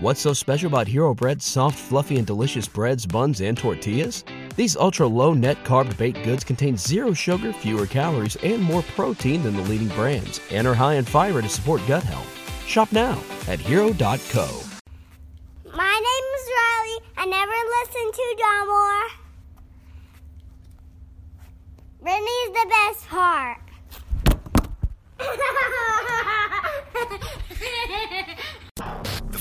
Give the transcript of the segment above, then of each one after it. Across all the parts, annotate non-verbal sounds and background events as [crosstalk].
What's so special about Hero Bread's soft, fluffy, and delicious breads, buns, and tortillas? These ultra low net carb baked goods contain zero sugar, fewer calories, and more protein than the leading brands, and are high in fiber to support gut health. Shop now at hero.co. My name is Riley. I never listened to Dollemore. Brittany's the best part. [laughs]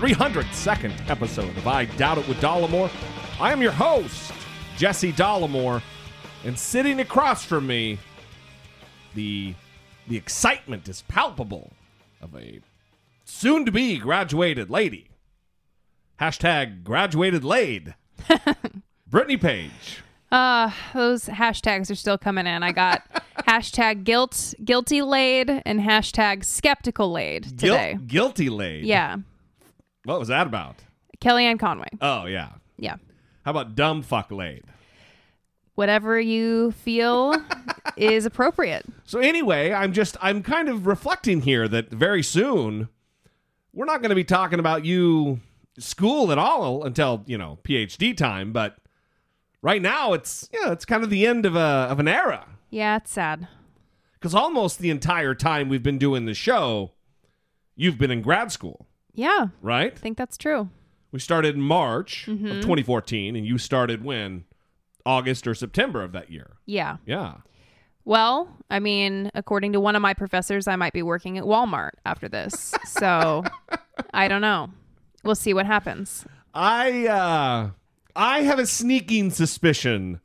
302nd episode of I Doubt It with Dollemore. I am your host, Jesse Dollemore, and sitting across from me, the the excitement is palpable of a soon-to-be graduated lady. Hashtag graduated laid. [laughs] Brittany Page. Uh, those hashtags are still coming in. I got [laughs] hashtag guilt guilty laid and hashtag skeptical laid Guil- today. guilty laid. Yeah. What was that about? Kellyanne Conway. Oh, yeah. Yeah. How about dumb fuck laid? Whatever you feel [laughs] is appropriate. So anyway, I'm just I'm kind of reflecting here that very soon we're not going to be talking about you school at all until, you know, PhD time, but right now it's yeah, it's kind of the end of a of an era Yeah, it's sad. cuz almost the entire time we've been doing the show you've been in grad school, Yeah, right? I think that's true. We started in March Mm-hmm. of 2014 and you started when August or September of that year. Yeah. Yeah. Well, I mean, according to one of my professors, I might be working at Walmart after this. [laughs] So I don't know. We'll see what happens. I uh I have a sneaking suspicion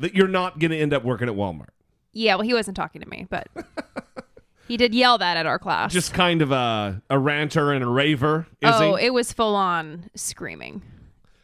that you're not going to end up working at Walmart. Yeah, well, he wasn't talking to me, but [laughs] he did yell that at our class. Just kind of a a ranter and a raver, is oh, he? it was full on screaming.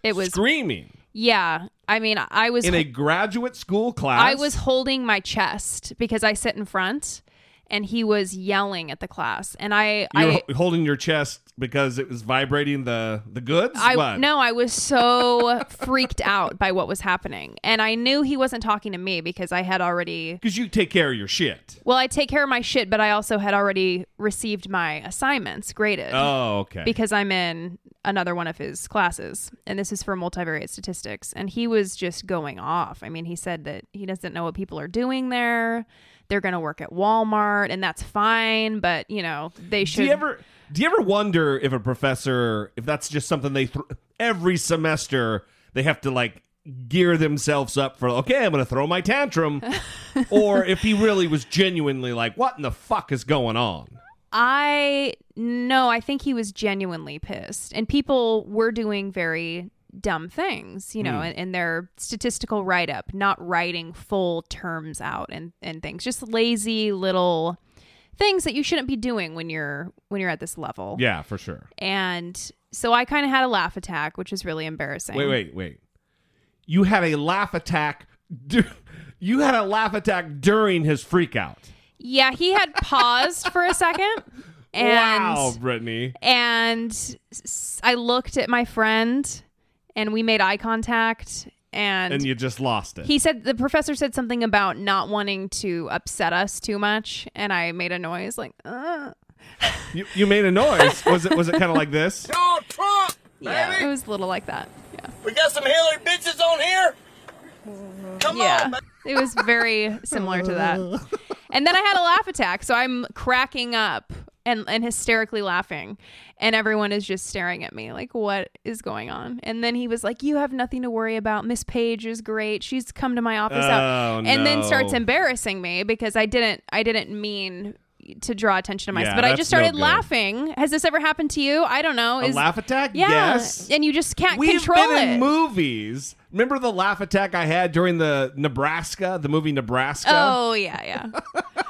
It was Screaming yeah. I mean, I was in a graduate school class. I was holding my chest because I sit in front, and he was yelling at the class, and I I. ho- holding your chest because it was vibrating the the goods. I what? no, I was so [laughs] freaked out by what was happening, and I knew he wasn't talking to me because I had already. because you take care of your shit. Well, I take care of my shit, but I also had already received my assignments graded. Oh, okay. because I'm in another one of his classes, and this is for multivariate statistics. And he was just going off. I mean, he said that he doesn't know what people are doing there. They're going to work at Walmart, and that's fine. But you know, they should. do you ever do you ever wonder if a professor if that's just something they th- every semester they have to like gear themselves up for okay i'm gonna throw my tantrum [laughs] or if he really was genuinely like what in the fuck is going on I no, I think he was genuinely pissed, and people were doing very dumb things, you know, hmm. in, in their statistical write up, not writing full terms out and and things, just lazy little things that you shouldn't be doing when you're when you're at this level. yeah for sure And so I kind of had a laugh attack, which was really embarrassing. wait wait wait you had a laugh attack du- [laughs] you had a laugh attack during his freak out Yeah, he had paused for a second. [laughs] And wow brittany and I looked at my friend and we made eye contact and, and you just lost it he said the professor said something about not wanting to upset us too much and I made a noise like uh. you, you made a noise was it was it kind of like this [laughs] Donald Trump, yeah baby. it was a little like that yeah We got some Hillary bitches on here. Come yeah on, man. it was very similar to that [laughs] and then I had a laugh attack so I'm cracking up and, and hysterically laughing. And everyone is just staring at me like what is going on? And then he was like you have nothing to worry about. Miss page is great. She's come to my office out. Oh, and then starts embarrassing me because i didn't i didn't mean to draw attention to myself Yeah, but i just started no laughing. Has this ever happened to you? I don't know. A laugh attack? Yeah yes. and you just can't We've control been it. in movies. Remember the laugh attack I had during the Nebraska, the movie Nebraska? oh yeah yeah [laughs]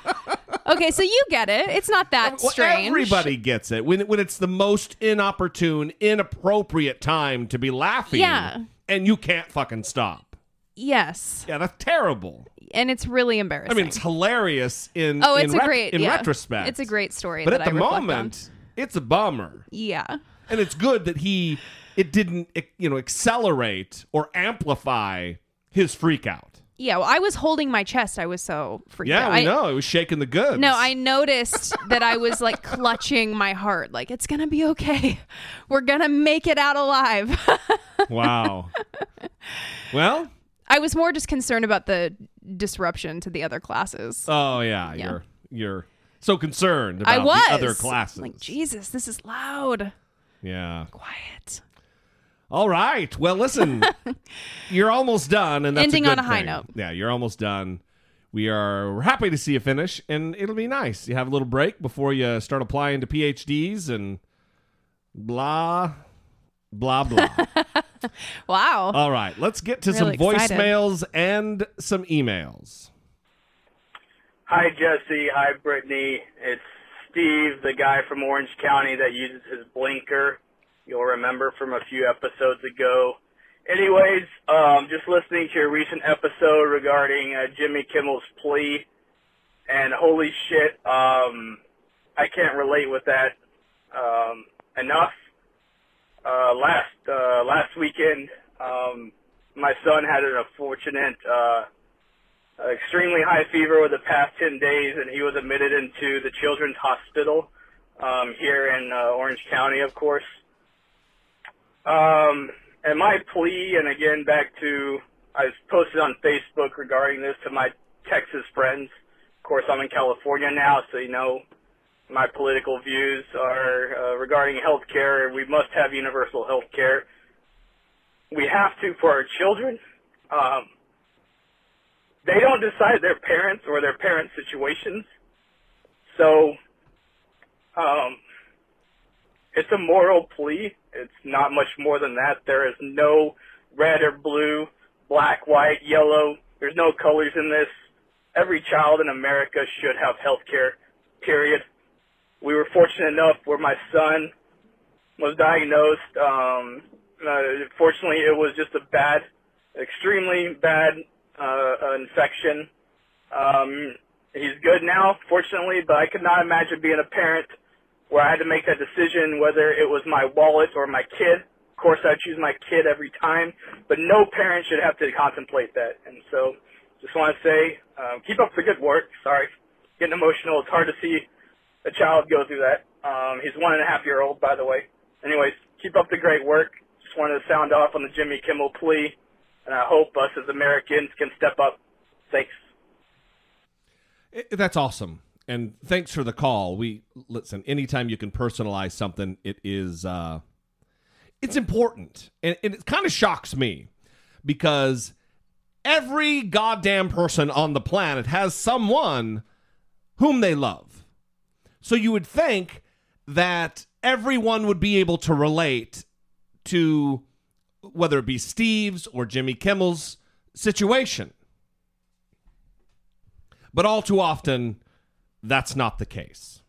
Okay, so you get it. It's not that Well, strange. everybody gets it when when it's the most inopportune, inappropriate time to be laughing. Yeah. and you can't fucking stop. Yes, Yeah, that's terrible. and it's really embarrassing. I mean, it's hilarious in oh, in it's a ret- great in yeah. retrospect. It's a great story. but at the reflect on. moment, it's a bummer, yeah. and it's good that he it didn't you know accelerate or amplify his freak out. Yeah, well, I was holding my chest. I was so freaked Yeah, out. we I, know it was shaking the goods. No, I noticed that I was like [laughs] clutching my heart, like it's gonna be okay. We're gonna make it out alive. [laughs] wow. well, I was more just concerned about the disruption to the other classes. oh yeah, Yeah. you're you're so concerned about I was the other classes. like, Jesus, this is loud. yeah. Quiet. All right. Well, listen, [laughs] you're almost done, and that's Ending a good on a high thing. note. Yeah, you're almost done. We are we're happy to see you finish, and it'll be nice. You have a little break before you start applying to PhDs and blah, blah, blah. [laughs] Wow. All right, let's get to Really some excited. voicemails and some emails. Hi, Jesse. Hi, Brittany. It's Steve, the guy from Orange County that uses his blinker. You'll remember from a few episodes ago. Anyways, um, just listening to your recent episode regarding uh, Jimmy Kimmel's plea, and holy shit, um, I can't relate with that um, enough. Uh, last uh, last weekend, um, my son had an unfortunate. Uh, extremely high fever over the past 10 days, and he was admitted into the Children's Hospital um, here in uh, Orange County, of course. Um, and my plea, and again, back to, I was posted on Facebook regarding this to my Texas friends. Of course, I'm in California now, so you know my political views are uh, regarding health care. We must have universal health care. We have to for our children. Um, they don't decide their parents or their parents' situations. So, um, it's a moral plea. It's not much more than that. There is no red or blue, black, white, yellow. There's no colors in this. Every child in America should have health care, period. We were fortunate enough where my son was diagnosed. Um, uh, fortunately, it was just a bad, extremely bad uh, infection. Um, he's good now, fortunately, but I could not imagine being a parent where I had to make that decision whether it was my wallet or my kid. Of course, I choose my kid every time, but no parent should have to contemplate that. And so, just want to say, um, keep up the good work. Sorry, getting emotional. It's hard to see a child go through that. Um, he's one and a half year old, by the way. Anyways, keep up the great work. Just wanted to sound off on the Jimmy Kimmel plea, and I hope us as Americans can step up. Thanks. That's awesome. And thanks for the call. We listen, anytime you can personalize something, it is uh it's important. And, and it kind of shocks me because every goddamn person on the planet has someone whom they love. So you would think that everyone would be able to relate to whether it be Steve's or Jimmy Kimmel's situation. But all too often, that's not the case.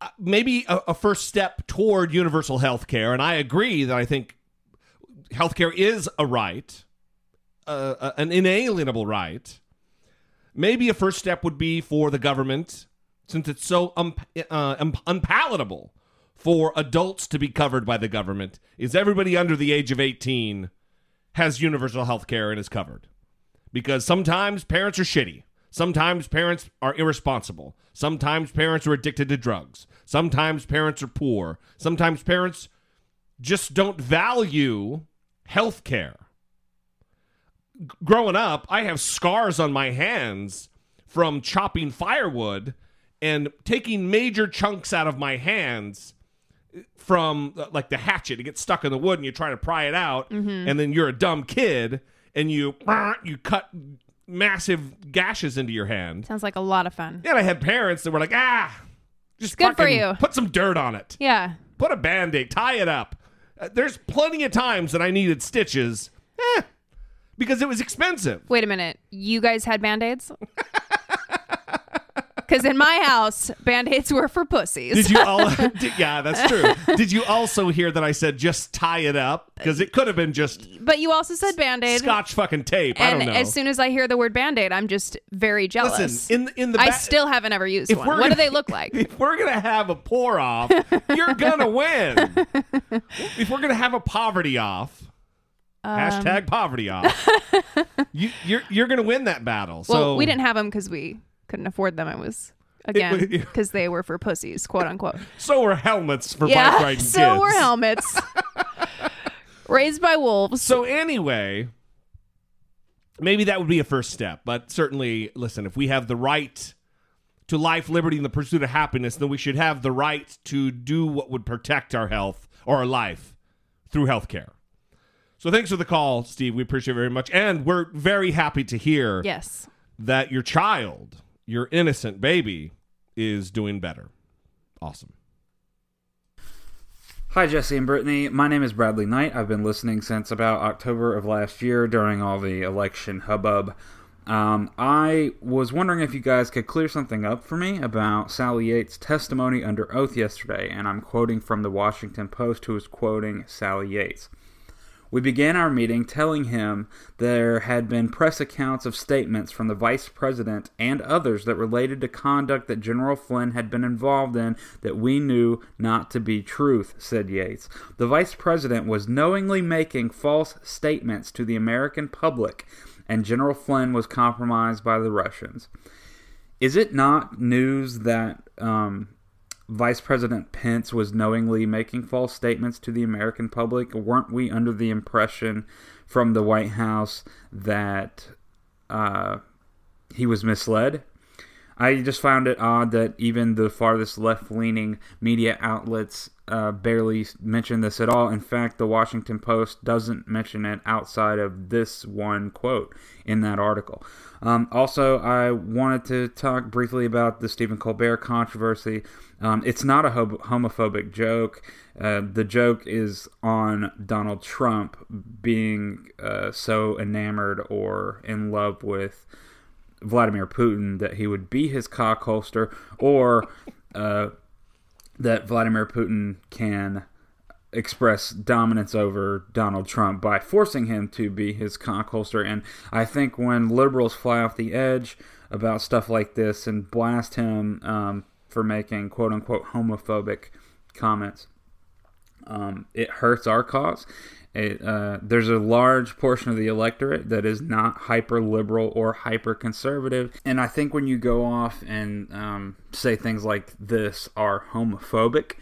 Uh, maybe a, a first step toward universal health care, and I agree that I think healthcare is a right, uh, uh, an inalienable right. Maybe a first step would be for the government, since it's so um, uh, um, unpalatable for adults to be covered by the government, is everybody under the age of 18 has universal health care and is covered because sometimes parents are shitty. Sometimes parents are irresponsible. Sometimes parents are addicted to drugs. Sometimes parents are poor. Sometimes parents just don't value health care. G- Growing up, I have scars on my hands from chopping firewood and taking major chunks out of my hands from like the hatchet. It gets stuck in the wood and you try to pry it out, mm-hmm. and then you're a dumb kid and you you cut massive gashes into your hand. Sounds like a lot of fun. And I had parents that were like, ah, just good for you." Put some dirt on it. Yeah. Put a band aid, tie it up. Uh, there's plenty of times that I needed stitches, eh, because it was expensive. Wait a minute. You guys had band aids? [laughs] Because in my house, band aids were for pussies. Did you all? [laughs] [laughs] did- yeah, that's true. Did you also hear that I said just tie it up? Because it could have been just but you also said band aid. scotch fucking tape. I And don't know. as soon as I hear the word band aid, I'm just very jealous. Listen, in in the I ba- still haven't ever used one. What do gonna- they look like? [laughs] If we're gonna have a pour off, you're gonna win. if we're gonna have a poverty off, Um, hashtag poverty off, you, you're you're gonna win that battle. well, so we didn't have them because we couldn't afford them. It was again because they were for pussies, quote unquote. [laughs] So were helmets for bike yeah, riding so kids. were helmets. [laughs] Raised by wolves. So anyway, maybe that would be a first step. But certainly, listen, if we have the right to life, liberty, and the pursuit of happiness, then we should have the right to do what would protect our health or our life through health care. So thanks for the call, Steve. We appreciate it very much. And we're very happy to hear yes. that your child, your innocent baby, is doing better. Awesome. Hi, Jesse and Brittany. My name is Bradley Knight. I've been listening since about October of last year during all the election hubbub. Um, I was wondering if you guys could clear something up for me about Sally Yates' testimony under oath yesterday, and I'm quoting from the Washington Post, who is quoting Sally Yates. We began our meeting telling him there had been press accounts of statements from the vice president and others that related to conduct that General Flynn had been involved in that we knew not to be truth, said Yates. The vice president was knowingly making false statements to the American public, and General Flynn was compromised by the Russians. Is it not news that um, Vice President Pence was knowingly making false statements to the American public? Weren't we under the impression from the White House that uh, he was misled? I just found it odd that even the farthest left leaning media outlets uh, barely mention this at all. In fact, the Washington Post doesn't mention it outside of this one quote in that article. Um, also, I wanted to talk briefly about the Stephen Colbert controversy. Um, it's not a ho- homophobic joke. Uh, the joke is on Donald Trump being uh, so enamored or in love with Vladimir Putin that he would be his cock holster, or uh, that Vladimir Putin can express dominance over Donald Trump by forcing him to be his cock holster. And I think when liberals fly off the edge about stuff like this and blast him um, for making quote unquote homophobic comments, um, it hurts our cause. It, uh, there's a large portion of the electorate that is not hyper liberal or hyper conservative. And I think when you go off and um, say things like this are homophobic,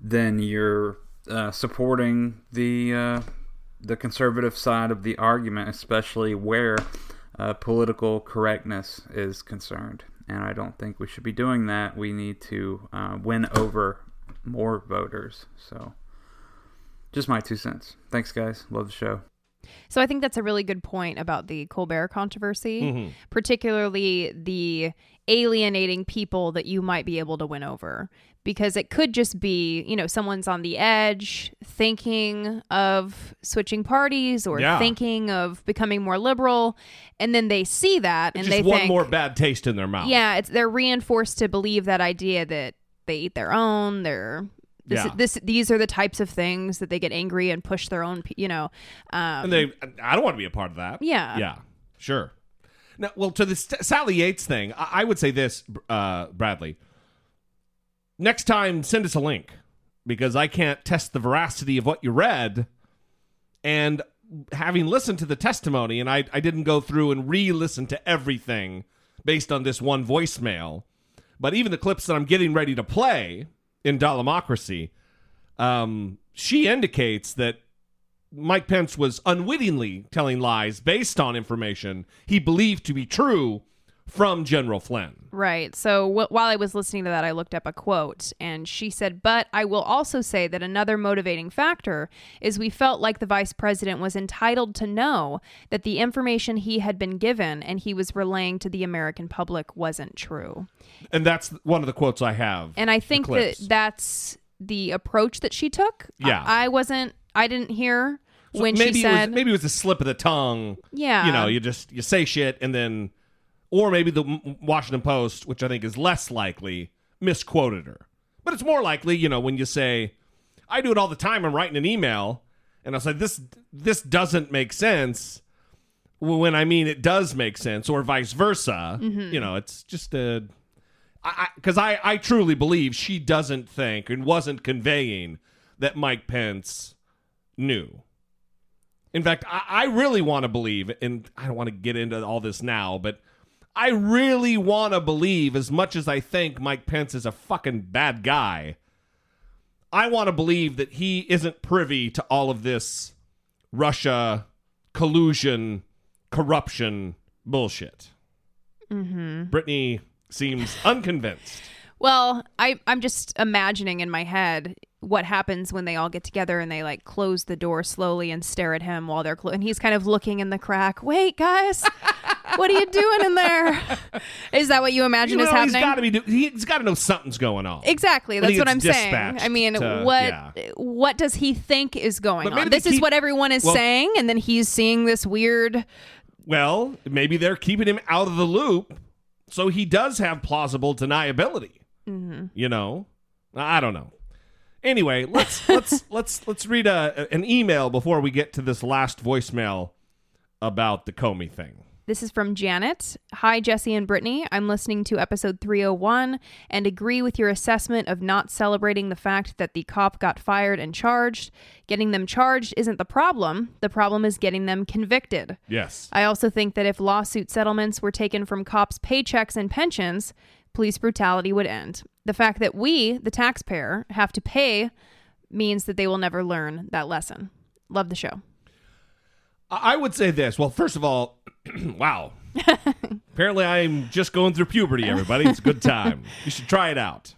then you're uh, supporting the uh, the conservative side of the argument, especially where uh, political correctness is concerned. And I don't think we should be doing that. We need to uh, win over more voters. So, just my two cents. Thanks, guys. Love the show. So I think that's a really good point about the Colbert controversy, Mm-hmm. particularly the alienating people that you might be able to win over. Because it could just be, you know, someone's on the edge thinking of switching parties or Yeah. thinking of becoming more liberal, and then they see that and Just they one think, more bad taste in their mouth. yeah, it's they're reinforced to believe that idea that they eat their own. They're this, Yeah. this these are the types of things that they get angry and push their own. You know, um, And they, I don't want to be a part of that. Yeah. Yeah. Sure. Now, well, to the Sally Yates thing, I, I would say this, uh, Bradley. Next time, send us a link because I can't test the veracity of what you read. And having listened to the testimony, and I, I didn't go through and re listen to everything based on this one voicemail, but even the clips that I'm getting ready to play in Dollemocracy, um, she indicates that Mike Pence was unwittingly telling lies based on information he believed to be true from General Flynn. Right. So wh- while I was listening to that, I looked up a quote, and she said, But I will also say that another motivating factor is we felt like the vice president was entitled to know that the information he had been given and he was relaying to the American public wasn't true. And that's one of the quotes I have. And I think that that's the approach that she took. Yeah. I, wasn't, I didn't hear So when maybe she it was, said, maybe it was a slip of the tongue. Yeah. You know, you just you say shit and then or maybe the Washington Post, which I think is less likely, misquoted her. But it's more likely, you know, when you say, I do it all the time. I'm writing an email, and I was like, this this doesn't make sense. When I mean it does make sense, or vice versa, mm-hmm. you know, it's just a because I, I, I truly believe she doesn't think and wasn't conveying that Mike Pence knew. In fact, I, I really want to believe, and I don't want to get into all this now, but I really want to believe, as much as I think Mike Pence is a fucking bad guy, I want to believe that he isn't privy to all of this Russia collusion, corruption bullshit. Mm-hmm. Brittany seems unconvinced. Well, I I'm just imagining in my head what happens when they all get together and they like close the door slowly and stare at him while they're clo- and he's kind of looking in the crack. Wait, guys, what are you doing in there? [laughs] Is that what you imagine You is happening? He's got to be. Do- he's got to know something's going on. Exactly. That's what I'm saying. I mean, to- what yeah. what does he think is going on? This is what everyone is well- saying, and then he's seeing this weird. Well, maybe they're keeping him out of the loop, so he does have plausible deniability. Mm-hmm. You know, I don't know. Anyway, let's [laughs] let's let's let's read a, an email before we get to this last voicemail about the Comey thing. This is from Janet. Hi, Jesse and Brittany. I'm listening to episode 301 and agree with your assessment of not celebrating the fact that the cop got fired and charged. Getting them charged isn't the problem. The problem is getting them convicted. Yes. I also think that if lawsuit settlements were taken from cops' paychecks and pensions, police brutality would end. The fact that we, the taxpayer, have to pay means that they will never learn that lesson. Love the show. I would say this. Well, first of all, [clears throat] wow. [laughs] Apparently, I'm just going through puberty. Everybody, it's a good time. You should try it out.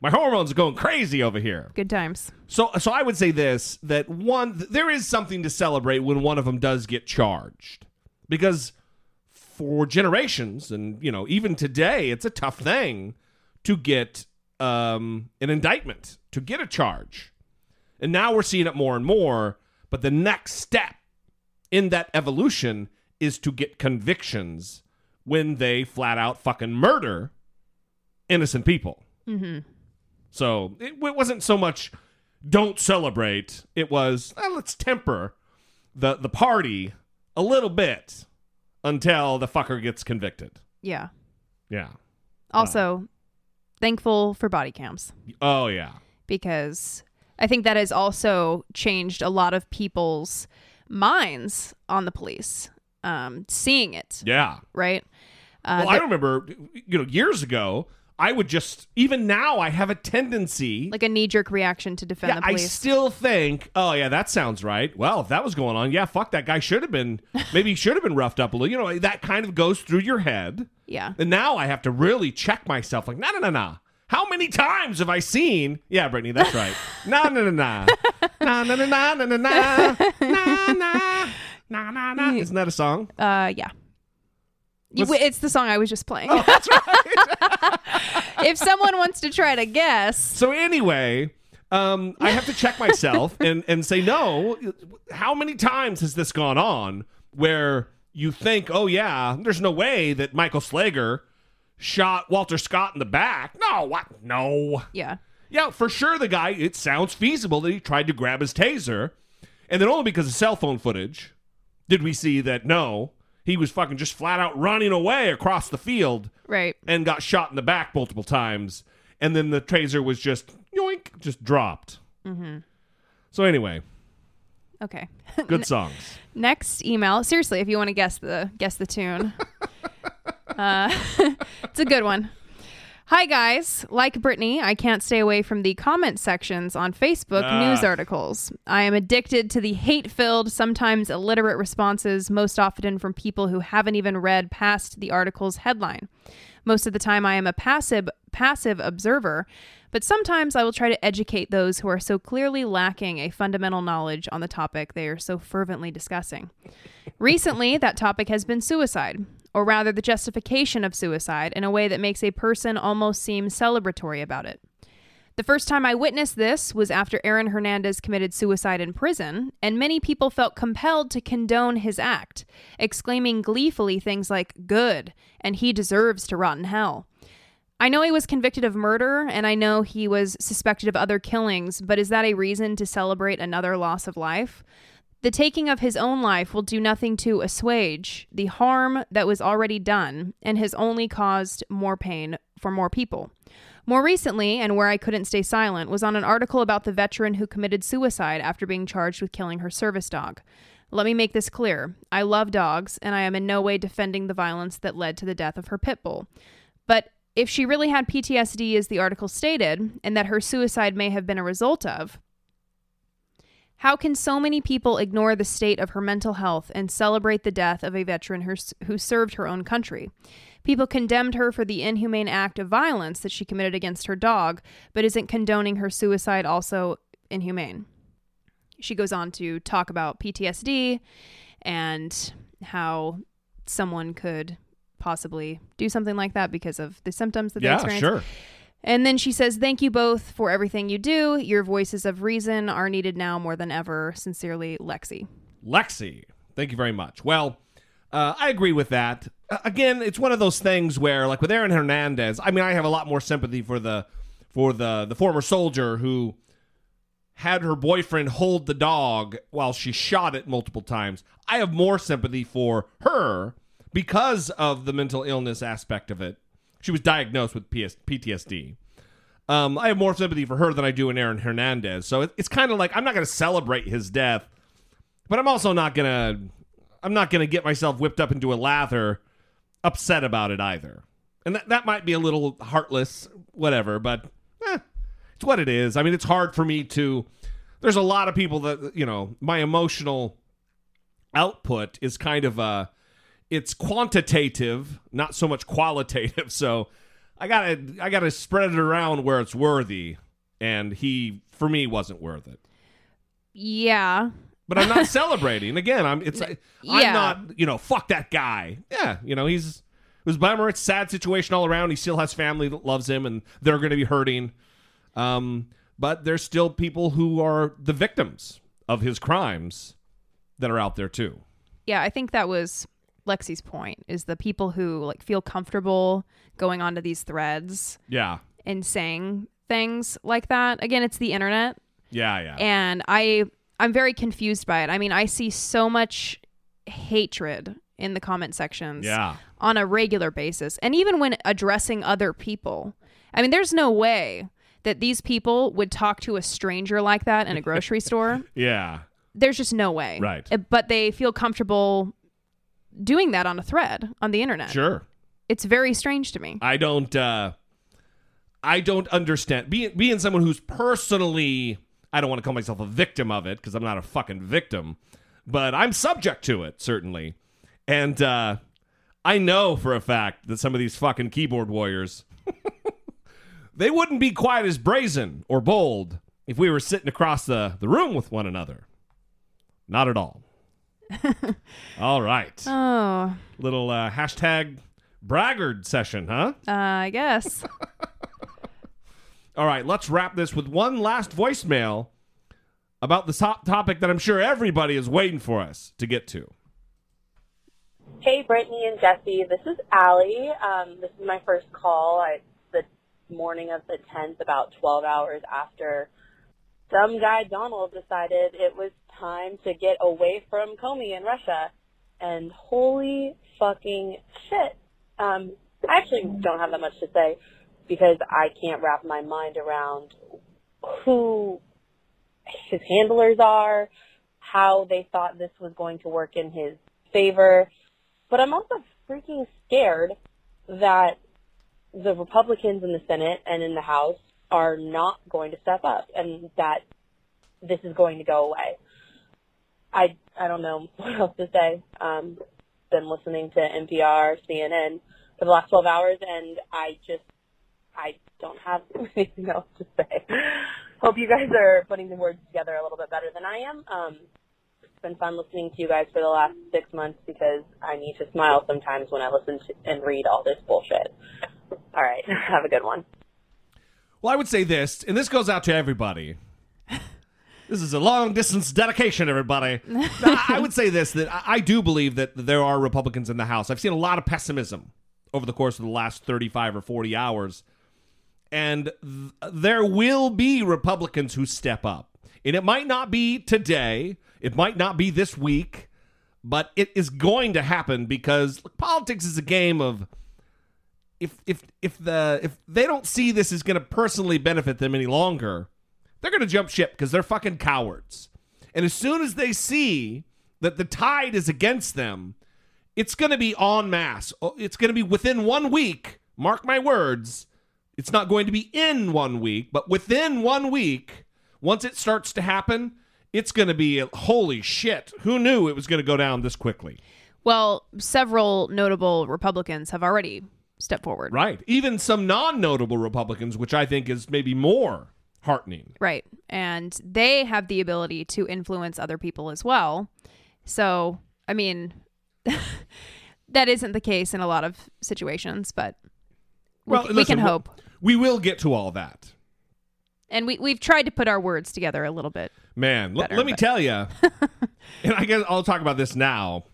My hormones are going crazy over here. Good times. So, so I would say this: that one, there is something to celebrate when one of them does get charged, because for generations, and you know, even today, it's a tough thing to get um, an indictment, to get a charge, and now we're seeing it more and more. But the next step in that evolution is to get convictions when they flat out fucking murder innocent people. Mm-hmm. So it, it wasn't so much don't celebrate. It was "Eh, let's temper the the party a little bit until the fucker gets convicted. Yeah. Yeah. Also, thankful for body cams Oh yeah. because I think that has also changed a lot of people's minds on the police. Um, seeing it, Yeah. right? Uh, well, I remember, you know, years ago, I would just even now I have a tendency like a knee jerk reaction to defend Yeah, the I still think, oh yeah, that sounds right. Well, if that was going on, yeah, fuck that guy should have been [laughs] maybe he should have been roughed up a little. You know, that kind of goes through your head. yeah. And now I have to really check myself. Like, no, no, no, no. How many times have I seen? Yeah, Brittany, that's right. No, no, no, no, no, no, no, no, no, no, no, no, no, no, no. Isn't that a song? Uh, yeah. What's- it's the song I was just playing. Oh, that's right. [laughs] [laughs] if someone wants to try to guess, So anyway, um, I have to check myself and and say no. How many times has this gone on where you think, oh yeah, there's no way that Michael Slager shot Walter Scott in the back? No, what? No. yeah. Yeah, for sure. The guy. It sounds feasible that he tried to grab his taser, and then only because of cell phone footage did we see that no, he was fucking just flat out running away across the field Right. and got shot in the back multiple times, and then the taser was just yoink, just dropped. Mm-hmm. So anyway, Okay. [laughs] good songs. Next email. Seriously, if you want to guess the guess the tune, [laughs] uh, [laughs] it's a good one. Hi guys, like Brittany, I can't stay away from the comment sections on Facebook Ah. news articles. I am addicted to the hate-filled, sometimes illiterate responses, most often from people who haven't even read past the article's headline. Most of the time, I am a passive passive observer, but sometimes I will try to educate those who are so clearly lacking a fundamental knowledge on the topic they are so fervently discussing. Recently, that topic has been suicide, or rather, the justification of suicide in a way that makes a person almost seem celebratory about it. The first time I witnessed this was after Aaron Hernandez committed suicide in prison, and many people felt compelled to condone his act, exclaiming gleefully things like, Good, and he deserves to rot in hell. I know he was convicted of murder, and I know he was suspected of other killings, but is that a reason to celebrate another loss of life? The taking of his own life will do nothing to assuage the harm that was already done and has only caused more pain for more people. More recently, and where I couldn't stay silent, was on an article about the veteran who committed suicide after being charged with killing her service dog. Let me make this clear. I love dogs, and I am in no way defending the violence that led to the death of her pit bull. But if she really had PTSD, as the article stated, and that her suicide may have been a result of, how can so many people ignore the state of her mental health and celebrate the death of a veteran who served her own country? People condemned her for the inhumane act of violence that she committed against her dog, but isn't condoning her suicide also inhumane? She goes on to talk about PTSD and how someone could possibly do something like that because of the symptoms that they Yeah, experience. sure. And then she says, Thank you both for everything you do. Your voices of reason are needed now more than ever. Sincerely, Lexi. Lexi, thank you very much. Well, uh, I agree with that. Uh, again, it's one of those things where, like with Aaron Hernandez, I mean, I have a lot more sympathy for the for the the former soldier who had her boyfriend hold the dog while she shot it multiple times. I have more sympathy for her because of the mental illness aspect of it. She was diagnosed with PS- PTSD. Um, I have more sympathy for her than I do in Aaron Hernandez. So it, it's kind of like I'm not going to celebrate his death, but I'm also not going to I'm not going to get myself whipped up into a lather upset about it either. And that, that might be a little heartless, whatever, but eh, it's what it is. I mean, it's hard for me to. There's a lot of people that, you know, my emotional output is kind of uh it's quantitative, not so much qualitative. [laughs] So I gotta I gotta spread it around where it's worthy. And he for me wasn't worth it. Yeah. But I'm not [laughs] celebrating. Again, I'm it's I'm not, you know, fuck that guy. Yeah, you know, he's it was a bummer. It's a sad situation all around. He still has family that loves him and they're gonna be hurting. Um, but there's still people who are the victims of his crimes that are out there too. Yeah, I think that was Lexi's point is the people who like feel comfortable going onto these threads Yeah. and saying things like that. Again, it's the internet. Yeah, yeah. and i i'm very confused by it i mean i see so much hatred in the comment sections Yeah. on a regular basis and even when addressing other people i mean there's no way that these people would talk to a stranger like that in a grocery [laughs] store yeah. there's just no way Right. Uh, but they feel comfortable doing that on a thread on the internet Sure. it's very strange to me I don't uh I don't understand being being someone who's personally I don't want to call myself a victim of it because I'm not a fucking victim, but I'm subject to it certainly. And uh I know for a fact that some of these fucking keyboard warriors [laughs] they wouldn't be quite as brazen or bold if we were sitting across the, the room with one another. Not at all. All right. [laughs] oh Little uh, hashtag braggart session, huh? uh, i guess [laughs] All right, let's wrap this with one last voicemail about the top topic that I'm sure everybody is waiting for us to get to. Hey, Brittany and Jesse. This is Allie. Um, this is my first call. I, the morning of the 10th, about 12 hours after some guy, Donald, decided it was time to get away from Comey in Russia. And holy fucking shit. Um, I actually don't have that much to say because I can't wrap my mind around who his handlers are, how they thought this was going to work in his favor. But I'm also freaking scared that the Republicans in the Senate and in the House are not going to step up and that this is going to go away. I I don't know [laughs] what else to say. Um, been listening to NPR, CNN for the last 12 hours, and I just I don't have [laughs] anything else to say. Hope you guys are putting the words together a little bit better than I am. Um, it's been fun listening to you guys for the last six months because I need to smile sometimes when I listen to and read all this bullshit. All right, [laughs] have a good one. Well, I would say this, and this goes out to everybody. This is a long distance dedication, everybody. [laughs] I I would say this that I I do believe that there are Republicans in the House. I've seen a lot of pessimism over the course of the last 35 or 40 hours. And th- there will be Republicans who step up. And it might not be today, it might not be this week, but it is going to happen because look, politics is a game of if if if the if they don't see this is going to personally benefit them any longer, they're going to jump ship because they're fucking cowards. And as soon as they see that the tide is against them, it's going to be en masse. Oh, It's going to be within one week. Mark my words. It's not going to be in one week, but within one week, once it starts to happen, it's going to be holy shit. Who knew it was going to go down this quickly? Well, several notable Republicans have already stepped forward. Right. Even some non notable Republicans, which I think is maybe more heartening. Right. And they have the ability to influence other people as well. So, I mean, [laughs] that isn't the case in a lot of situations, but we, Well, c- we can hope. We will get to all that. And we, we've tried to put our words together a little bit. Man, l- let me but- tell you, [laughs] and I guess I'll talk about this now.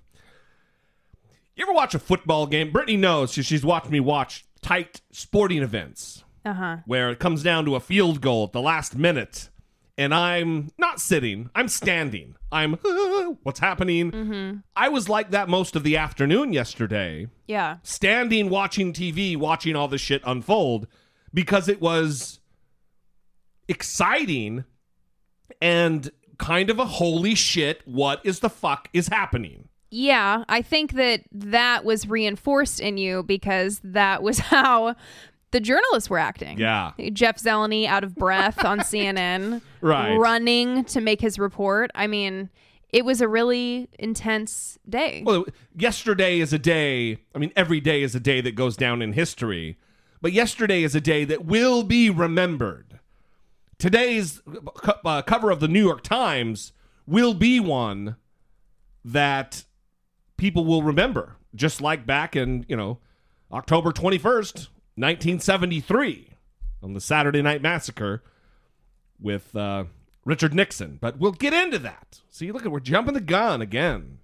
You ever watch a football game? Brittany knows 'cause she's watched me watch tight sporting events Uh huh. where it comes down to a field goal at the last minute, and I'm not sitting, I'm standing. I'm, [laughs] what's happening? I was like that most of the afternoon yesterday Yeah. standing watching TV, watching all this shit unfold because it was exciting and kind of a holy shit, what is the fuck is happening? Yeah, I think that that was reinforced in you because that was [laughs] how the journalists were acting. Yeah. Jeff Zeleny out of breath on [laughs] CNN, Right. running to make his report. I mean, it was a really intense day. Well, yesterday is a day, I mean, every day is a day that goes down in history, but yesterday is a day that will be remembered. Today's uh, cover of the New York Times will be one that people will remember, just like back in, you know, October 21st, 1973, on the Saturday Night Massacre with uh, Richard Nixon. But we'll get into that. See, look at we're jumping the gun again.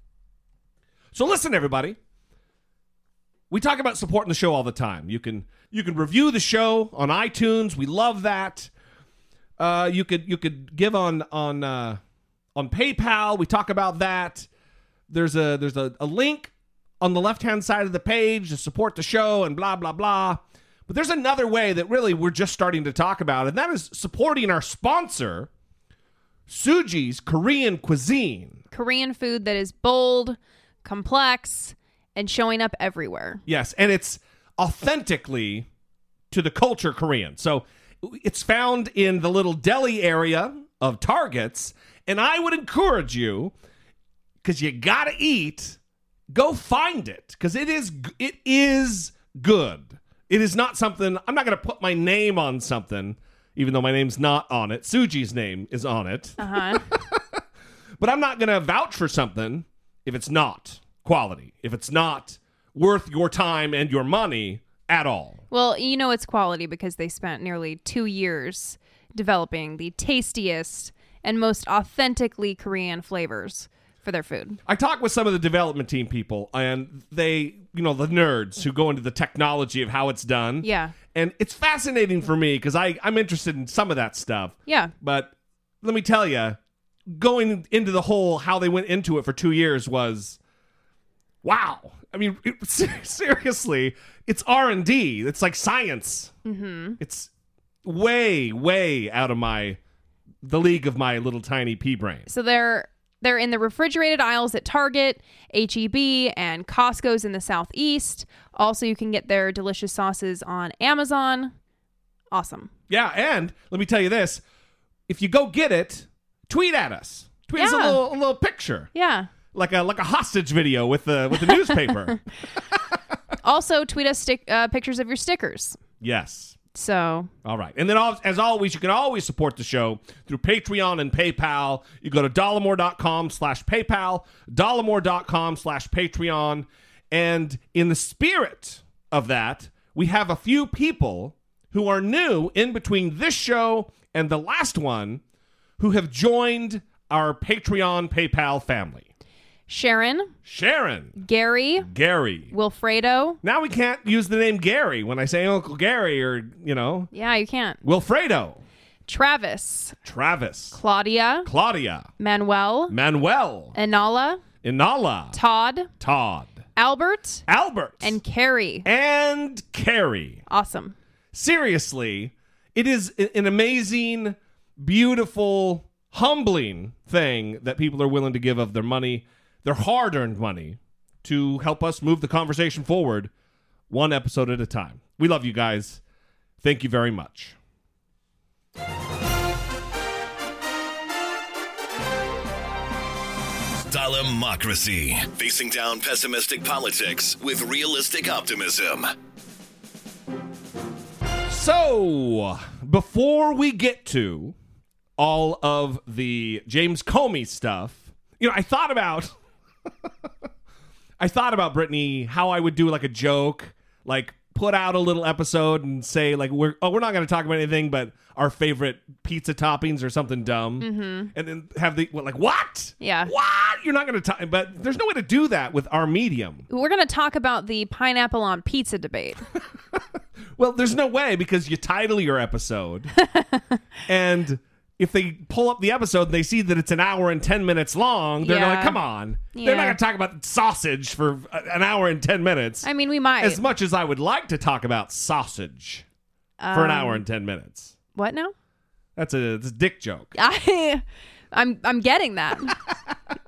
So listen, everybody. We talk about supporting the show all the time. You can you can review the show on iTunes. We love that. Uh, you could you could give on on uh, on PayPal. We talk about that. There's a there's a, a link on the left hand side of the page to support the show and blah blah blah. But there's another way that really we're just starting to talk about, and that is supporting our sponsor, Suji's Korean Cuisine. Korean food that is bold, complex, and showing up everywhere. Yes, and it's authentically to the culture Korean. So it's found in the little deli area of Targets, and I would encourage you cuz you got to eat, go find it cuz it is it is good. It is not something I'm not going to put my name on something even though my name's not on it. Suji's name is on it. Uh huh. [laughs] But I'm not going to vouch for something if it's not quality, if it's not worth your time and your money at all. well, you know it's quality because they spent nearly two years developing the tastiest and most authentically Korean flavors for their food. I talked with some of the development team people, and they, you know, the nerds who go into the technology of how it's done. Yeah. And it's fascinating for me because I'm interested in some of that stuff. Yeah. But let me tell you, going into the whole how they went into it for two years was wow. I mean, it, [laughs] seriously, it's R and D. It's like science. Mm-hmm. It's way, way out of my the league of my little tiny pea brain. So they're they're in the refrigerated aisles at Target, HEB, and Costco's in the southeast. Also, you can get their delicious sauces on Amazon. Awesome. Yeah, and let me tell you this: if you go get it, tweet at us. Tweet us a little, a little picture, Yeah. like a like a hostage video with the with the newspaper. [laughs] Also, tweet us stick uh, pictures of your stickers. yes. So All right. And then, as always, you can always support the show through Patreon and PayPal. You go to dollemore.com slash PayPal, dollemore.com slash Patreon. And in the spirit of that, we have a few people who are new in between this show and the last one who have joined our Patreon PayPal family. Sharon, Sharon, Gary, Gary. Wilfredo. Now we can't use the name Gary when I say Uncle Gary or, you know, Yeah, you can't. Wilfredo, Travis, Travis, Claudia, Claudia, Manuel, Manuel, Inala. Inala, Todd, Todd, Albert, Albert, and Carrie. and Carrie. Awesome. seriously, it is an amazing, beautiful, humbling thing that people are willing to give of their money, their hard earned money, to help us move the conversation forward one episode at a time. We love you guys. Thank you very much. Dollemocracy. Facing down pessimistic politics with realistic optimism. So, before we get to all of the James Comey stuff, you know, I thought about I thought about Brittany how I would do like a joke, like put out a little episode and say like we're oh we're not going to talk about anything but our favorite pizza toppings or something dumb, Mm-hmm. and then have the what, like what? Yeah. What? You're not going to talk, but there's no way to do that with our medium. We're going to talk about the pineapple on pizza debate. [laughs] Well, there's no way because you title your episode, [laughs] and if they pull up the episode and they see that it's an hour and ten minutes long, they're Yeah. like, "Come on!" They're not Yeah. going to talk about sausage for an hour and ten minutes. I mean, we might. as much as I would like to talk about sausage for an hour and um, ten minutes. What now? That's a, that's a dick joke. I, [laughs] I'm I'm getting that.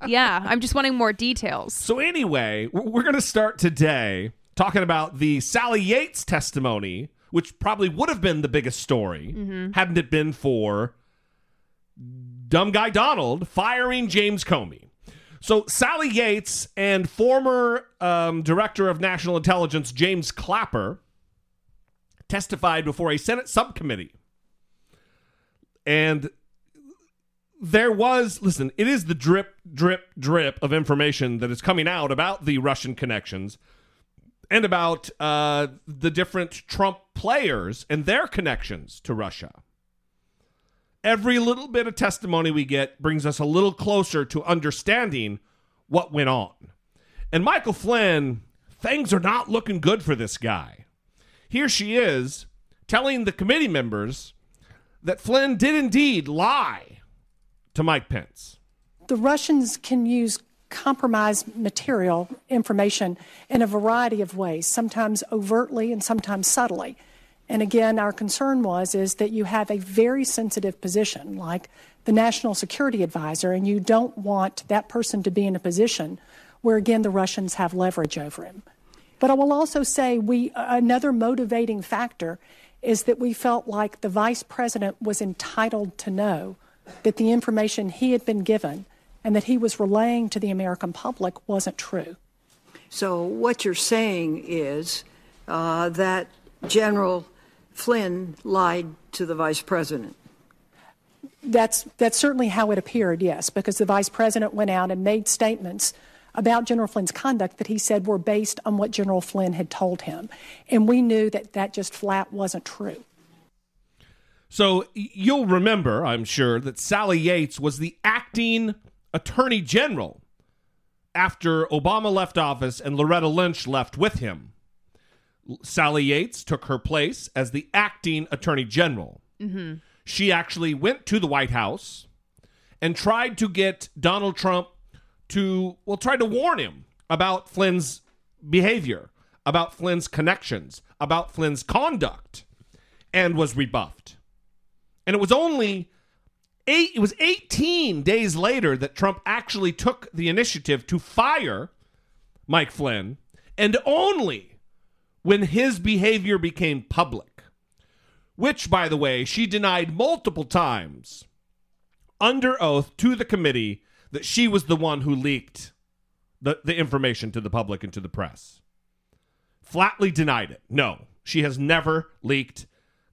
yeah, I'm just wanting more details. So anyway, w- we're going to start today talking about the Sally Yates testimony, which probably would have been the biggest story mm-hmm. hadn't it been for dumb guy Donald firing James Comey. So Sally Yates and former um, director of national intelligence James Clapper testified before a Senate subcommittee. And there was listen it is the drip drip drip of information that is coming out about the russian connections and about uh, the different trump players and their connections to russia every little bit of testimony we get brings us a little closer to understanding what went on and michael flynn things are not looking good for this guy here she is telling the committee members that flynn did indeed lie to Mike Pence. The Russians can use compromised material, information, in a variety of ways, sometimes overtly and sometimes subtly. And again, our concern was is that you have a very sensitive position, like the national security advisor, and you don't want that person to be in a position where again the Russians have leverage over him. But I will also say we another motivating factor is that we felt like the vice president was entitled to know that the information he had been given and that he was relaying to the American public wasn't true. So what you're saying is uh, that General Flynn lied to the vice president. That's that's certainly how it appeared, yes, because the vice president went out and made statements about General Flynn's conduct that he said were based on what General Flynn had told him, and we knew that that just flat wasn't true. So you'll remember, I'm sure, that Sally Yates was the acting attorney general after Obama left office and Loretta Lynch left with him. Sally Yates took her place as the acting attorney general. Mm-hmm. She actually went to the White House and tried to get Donald Trump to, well, tried to warn him about Flynn's behavior, about Flynn's connections, about Flynn's conduct, and was rebuffed. And it was only eight, it was 18 days later that Trump actually took the initiative to fire Mike Flynn, and only when his behavior became public, which, by the way, she denied multiple times under oath to the committee that she was the one who leaked the, the information to the public and to the press. Flatly denied it. No, she has never leaked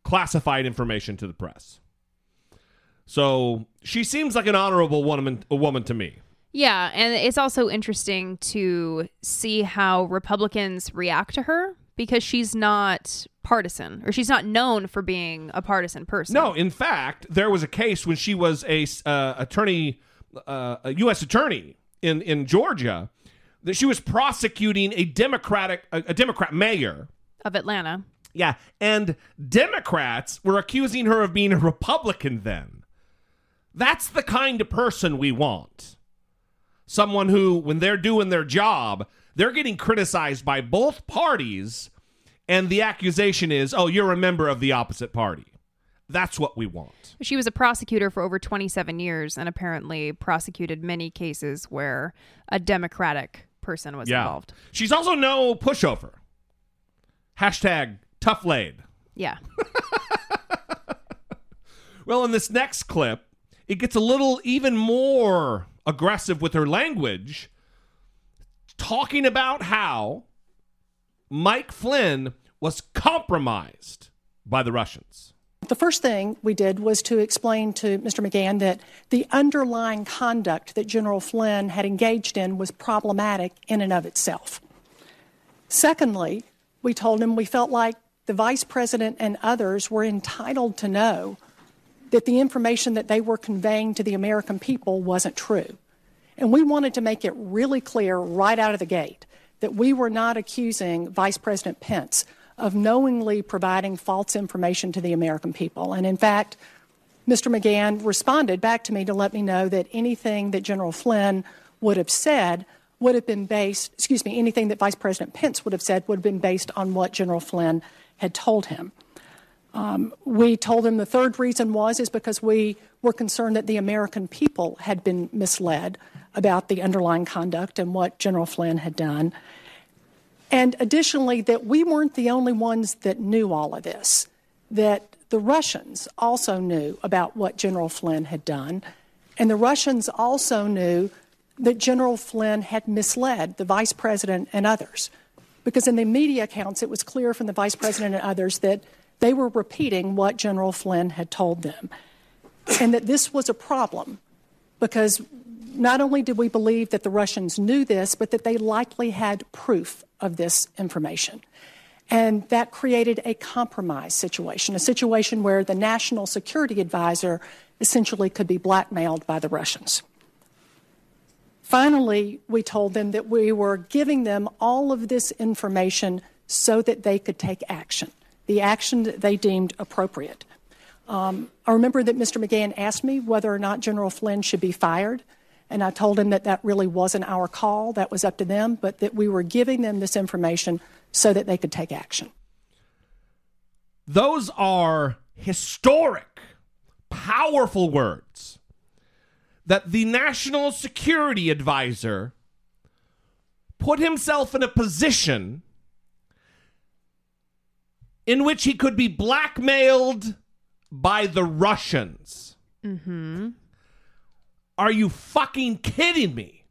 classified information to the press. So she seems like an honorable woman, a woman to me. Yeah, and it's also interesting to see how Republicans react to her because she's not partisan, or she's not known for being a partisan person. No, in fact, there was a case when she was a uh, attorney, uh, a U.S. attorney in in Georgia, that she was prosecuting a Democratic a, a Democrat mayor of Atlanta. Yeah, and Democrats were accusing her of being a Republican. Then, that's the kind of person we want. Someone who, when they're doing their job, they're getting criticized by both parties and the accusation is, oh, you're a member of the opposite party. That's what we want. She was a prosecutor for over 27 years and apparently prosecuted many cases where a Democratic person was yeah. involved. She's also no pushover. Hashtag tough laid. Yeah. [laughs] well, in this next clip, it gets a little even more aggressive with her language, talking about how Mike Flynn was compromised by the Russians. The first thing we did was to explain to Mr. McGahn that the underlying conduct that General Flynn had engaged in was problematic in and of itself. Secondly, we told him we felt like the vice president and others were entitled to know that the information that they were conveying to the American people wasn't true. And we wanted to make it really clear right out of the gate that we were not accusing Vice President Pence of knowingly providing false information to the American people. And in fact, Mr. McGahn responded back to me to let me know that anything that General Flynn would have said would have been based, excuse me, anything that Vice President Pence would have said would have been based on what General Flynn had told him. Um, we told him the third reason was is because we were concerned that the American people had been misled about the underlying conduct and what General Flynn had done. And additionally, that we weren't the only ones that knew all of this, that the Russians also knew about what General Flynn had done, and the Russians also knew that General Flynn had misled the vice president and others. Because in the media accounts, it was clear from the vice president and others that they were repeating what General Flynn had told them. And that this was a problem because not only did we believe that the Russians knew this, but that they likely had proof of this information. And that created a compromise situation, a situation where the national security advisor essentially could be blackmailed by the Russians. Finally, we told them that we were giving them all of this information so that they could take action, the action that they deemed appropriate. Um, I remember that Mr. McGahn asked me whether or not General Flynn should be fired. And I told him that that really wasn't our call, that was up to them, but that we were giving them this information so that they could take action. Those are historic, powerful words that the National Security Advisor put himself in a position in which he could be blackmailed by the Russians. Mm-hmm. Are you fucking kidding me?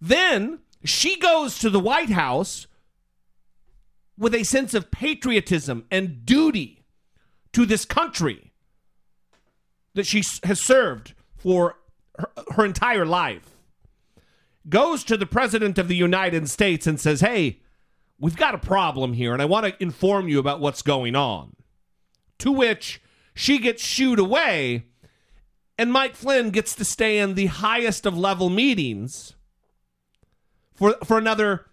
Then she goes to the White House with a sense of patriotism and duty to this country that she has served for her, her, entire life. Goes to the President of the United States and says, Hey, we've got a problem here, and I want to inform you about what's going on. To which she gets shooed away and Mike Flynn gets to stay in the highest of level meetings for for another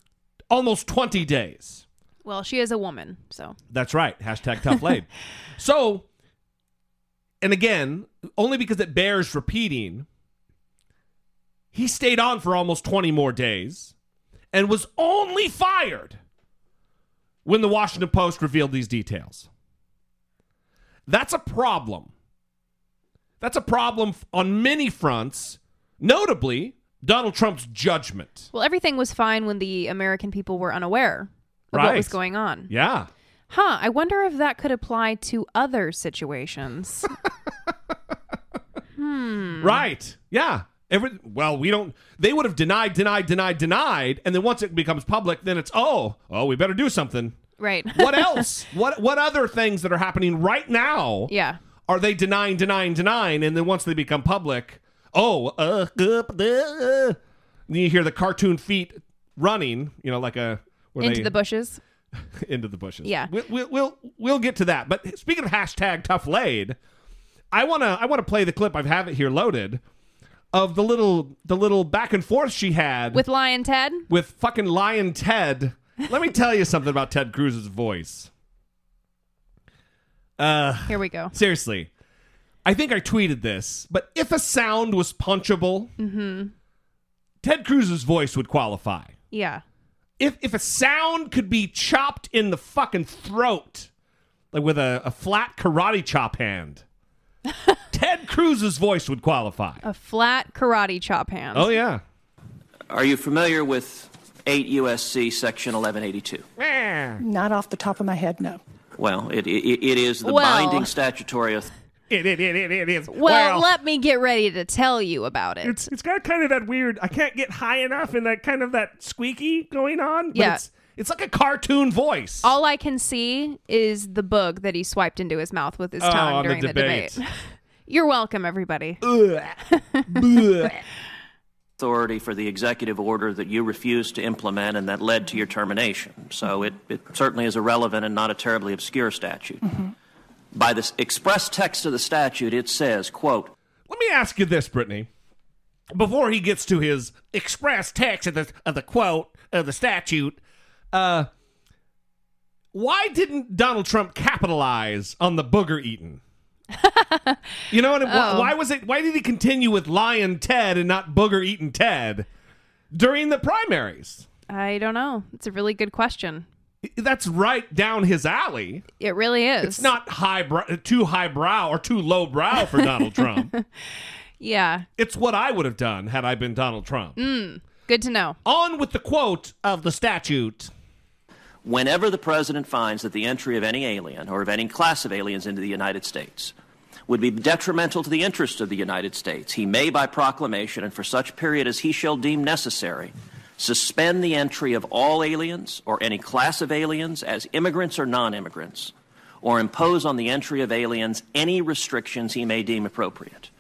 almost 20 days. Well, she is a woman, so. That's right. Hashtag tough laid. [laughs] so, and again, only because it bears repeating, he stayed on for almost 20 more days and was only fired when the Washington Post revealed these details. That's a problem that's a problem on many fronts, notably Donald Trump's judgment. Well, everything was fine when the American people were unaware of right. what was going on. Yeah. Huh. I wonder if that could apply to other situations. [laughs] hmm. Right. Yeah. Every, well, we don't. They would have denied, denied, denied, denied, and then once it becomes public, then it's oh, oh, we better do something. Right. what [laughs] else? What what other things that are happening right now? Yeah are they denying, denying, denying, and then once they become public, oh, uh, uh, uh, you hear the cartoon feet running, you know, like a into they, the bushes. [laughs] into the bushes. Yeah. we'll, we'll we'll we'll get to that. But speaking of hashtag tough laid, I wanna I wanna play the clip. I have it here loaded of the little the little back and forth she had With Lyin' Ted? with fucking Lyin' Ted. Let me tell you something about Ted Cruz's voice. Uh, Here we go. seriously, I think I tweeted this, but if a sound was punchable, Mm-hmm. Ted Cruz's voice would qualify. Yeah. If if a sound could be chopped in the fucking throat, like with a, a flat karate chop hand, [laughs] Ted Cruz's voice would qualify. A flat karate chop hand. Oh yeah. Are you familiar with 8 USC Section 1182? Not off the top of my head, no. Well, it, it, it is the Well- binding statutory authority. It, it, it, it, it is. Well, let me get ready to tell you about it. it's it's got kind of that weird. I can't get high enough and that kind of that squeaky going on. But Yeah. it's it's like a cartoon voice. All I can see is the bug that he swiped into his mouth with his Oh, tongue on the during the debate. debate. [laughs] You're welcome, everybody. [laughs] authority for the executive order that you refused to implement and that led to your termination. So it, it certainly is a relevant and not a terribly obscure statute. By the express text of the statute, it says, quote, Let me ask you this, Brittany. Before he gets to his express text of the of the quote of the statute, uh, why didn't Donald Trump capitalize on the booger eating? [laughs] you know what? why, Oh. why was it? Why did he continue with Lyin' Ted and not booger eating Ted during the primaries? I don't know. It's a really good question. That's right down his alley. It really is. It's not high brow, too highbrow or too lowbrow for Donald Trump. [laughs] Yeah. It's what I would have done had I been Donald Trump. Mm, good to know. On with the quote of the statute. Whenever the president finds that the entry of any alien or of any class of aliens into the United States would be detrimental to the interests of the United States, he may, by proclamation and for such period as he shall deem necessary, suspend the entry of all aliens or any class of aliens as immigrants or non immigrants, or impose on the entry of aliens any restrictions he may deem appropriate.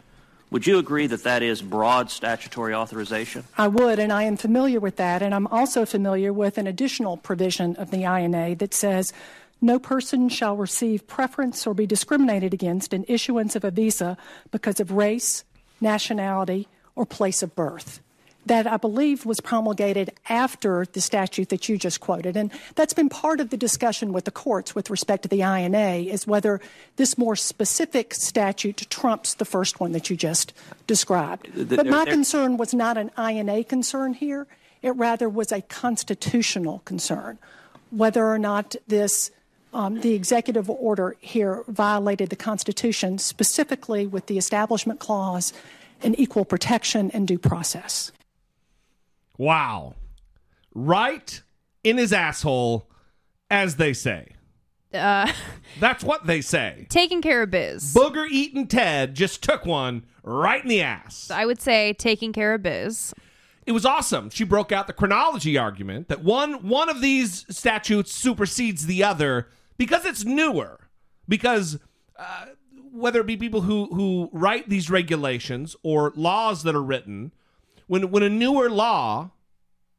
Would you agree that that is broad statutory authorization? I would, and I am familiar with that. And I'm also familiar with an additional provision of the INA that says no person shall receive preference or be discriminated against in issuance of a visa because of race, nationality, or place of birth. That I believe was promulgated after the statute that you just quoted. And that's been part of the discussion with the courts with respect to the INA is whether this more specific statute trumps the first one that you just described. Th- But my concern was not an INA concern here. It rather was a constitutional concern, whether or not this, um, the executive order here violated the Constitution, specifically with the Establishment Clause and equal protection and due process. Wow. Right in his asshole, as they say. Uh, [laughs] That's what they say. taking care of biz. Booger eating Ted just took one right in the ass. I would say taking care of biz. It was awesome. She broke out the chronology argument that one one of these statutes supersedes the other because it's newer. Because uh, whether it be people who who write these regulations or laws that are written, when when a newer law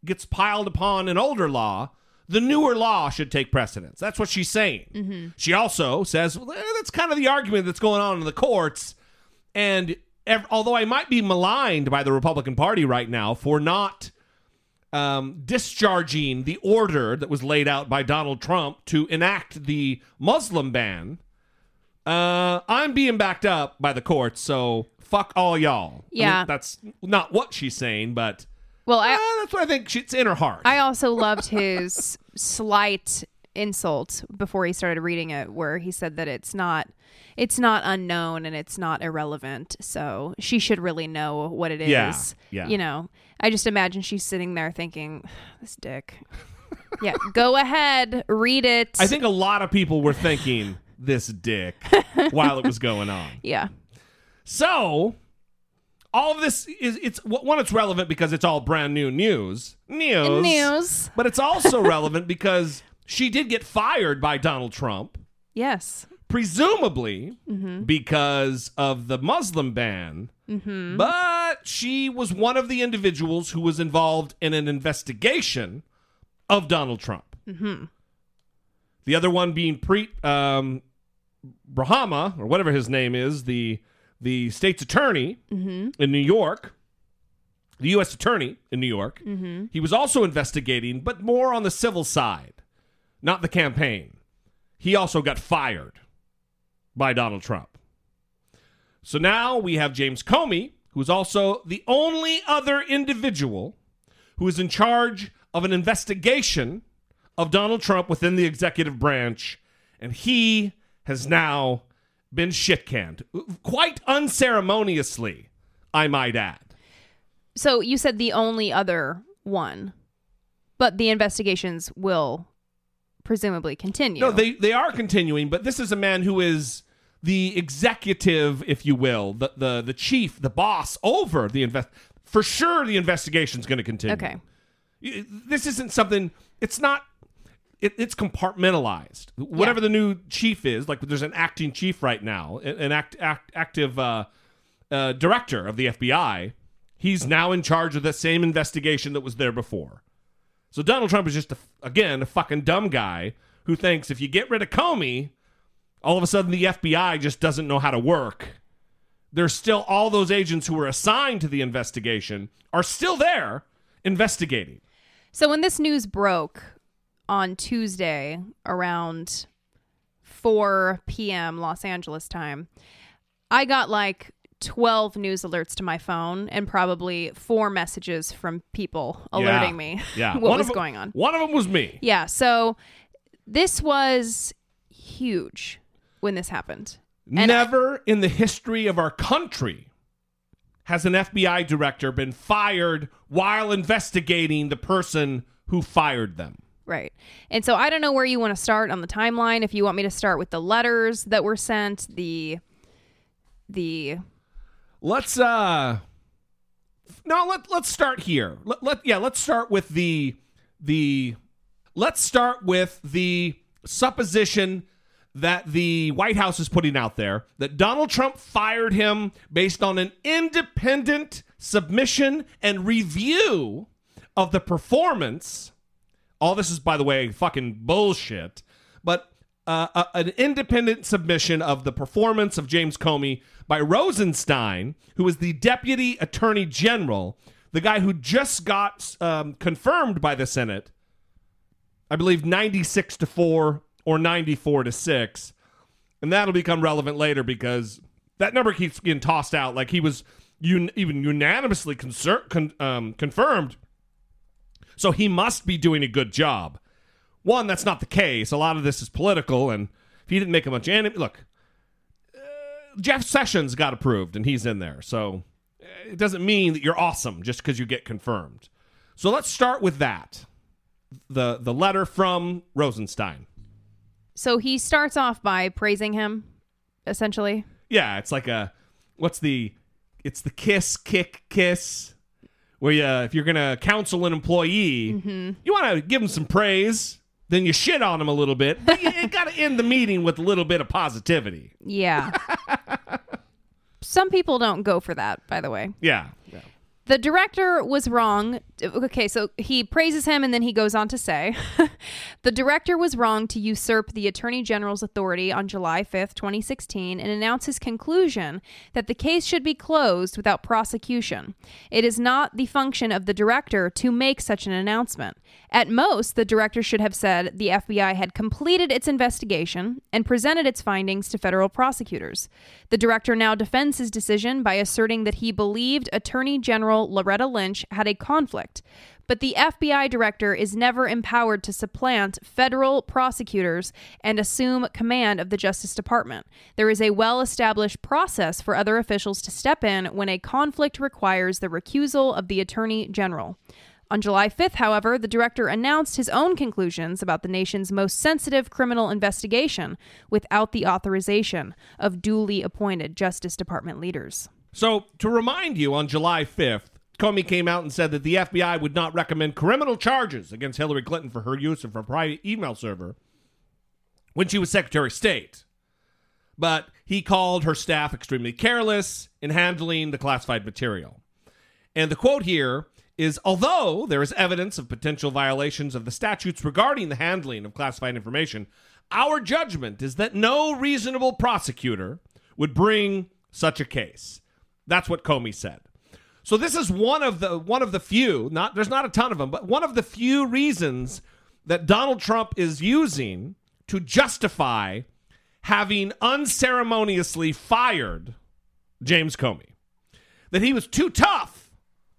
gets piled upon an older law, the newer law should take precedence. That's what she's saying. Mm-hmm. She also says well, eh, that's kind of the argument that's going on in the courts. And ev- although I might be maligned by the Republican Party right now for not um, discharging the order that was laid out by Donald Trump to enact the Muslim ban, uh, I'm being backed up by the courts. So fuck all y'all. I mean, Yeah. that's not what she's saying, but Well, I, uh, that's what I think. She, it's in her heart. I also loved his [laughs] slight insult before he started reading it where he said that it's not it's not unknown and it's not irrelevant so she should really know what it is Yeah, yeah. you know i just imagine she's sitting there thinking [sighs] this dick yeah go ahead read it I think a lot of people were thinking this dick while it was going on. [laughs] yeah So, all of this is it's one it's relevant because it's all brand new news. News. News. But it's also [laughs] relevant because she did get fired by Donald Trump, yes presumably Mhm. because of the Muslim ban. mm-hmm. But she was one of the individuals who was involved in an investigation of Donald Trump. mm-hmm. The other one being Preet um, Brahma, or whatever his name is, the the state's attorney Mhm. in New York, the U.S. attorney in New York. Mhm. He was also investigating, but more on the civil side, not the campaign. He also got fired by Donald Trump. So now we have James Comey, who's also the only other individual who is in charge of an investigation of Donald Trump within the executive branch, and he has now been shit canned. Quite unceremoniously, I might add. So you said the only other one, but the investigations will presumably continue. No, they they are continuing, but this is a man who is the executive, if you will, the the the chief, the boss over the invest. For sure, the investigation's going to continue. Okay. This isn't something. It's not. It, it's compartmentalized. Whatever the new chief is, like there's an acting chief right now, an an act, act active uh, uh, director of the FBI. He's now in charge of the same investigation that was there before. So Donald Trump is just a, again a fucking dumb guy who thinks if you get rid of Comey, all of a sudden the FBI just doesn't know how to work. There's still all those agents who were assigned to the investigation are still there investigating. So when this news broke on Tuesday around 4 p.m. Los Angeles time, I got like 12 news alerts to my phone and probably four messages from people alerting Yeah. me Yeah. [laughs] what One was of 'em- going on. One of them was me. Yeah, so this was huge when this happened. And Never in the history of our country has an FBI director been fired while investigating the person who fired them. Right. And so I don't know where you want to start on the timeline. If you want me to start with the letters that were sent, the the Let's uh No, let let's start here. Let, let yeah, let's start with the the let's start with the supposition that the White House is putting out there that Donald Trump fired him based on an independent submission and review of the performance. All this is, by the way, fucking bullshit. But uh, a- an independent submission of the performance of James Comey by Rosenstein, who is the Deputy Attorney General, the guy who just got um, confirmed by the Senate, I believe 96 to 4 or 94 to 6. And that'll become relevant later because that number keeps getting tossed out. Like he was un- even unanimously concer- con- um, confirmed. So he must be doing a good job. One, that's not the case. A lot of this is political, and if he didn't make a bunch of look, uh, Jeff Sessions got approved, and he's in there. So uh, it doesn't mean that you're awesome just because you get confirmed. So let's start with that. The the letter from Rosenstein. so he starts off by praising him essentially. Yeah, it's like a what's the it's the kiss kick kiss where you if you're gonna counsel an employee, Mhm. you want to give them some praise, then you shit on them a little bit, but you, you got to end the meeting with a little bit of positivity. Yeah. [laughs] Some people don't go for that, by the way. Yeah. The director was wrong. Okay, so he praises him and then he goes on to say [laughs] the director was wrong to usurp the attorney general's authority on July 5th, 2016, and announce his conclusion that the case should be closed without prosecution. It is not the function of the director to make such an announcement. At most, the director should have said the FBI had completed its investigation and presented its findings to federal prosecutors. The director now defends his decision by asserting that he believed Attorney General Loretta Lynch had a conflict. But the FBI director is never empowered to supplant federal prosecutors and assume command of the Justice Department. There is a well established process for other officials to step in when a conflict requires the recusal of the Attorney General. On July 5th, however, the director announced his own conclusions about the nation's most sensitive criminal investigation without the authorization of duly appointed Justice Department leaders. So to remind you, on July 5th, Comey came out and said that the FBI would not recommend criminal charges against Hillary Clinton for her use of her private email server when she was Secretary of State. But he called her staff extremely careless in handling the classified material. And the quote here is although there is evidence of potential violations of the statutes regarding the handling of classified information, our judgment is that no reasonable prosecutor would bring such a case. That's what Comey said. So this is one of the one of the few, not there's not a ton of them, but one of the few reasons that Donald Trump is using to justify having unceremoniously fired James Comey. That he was too tough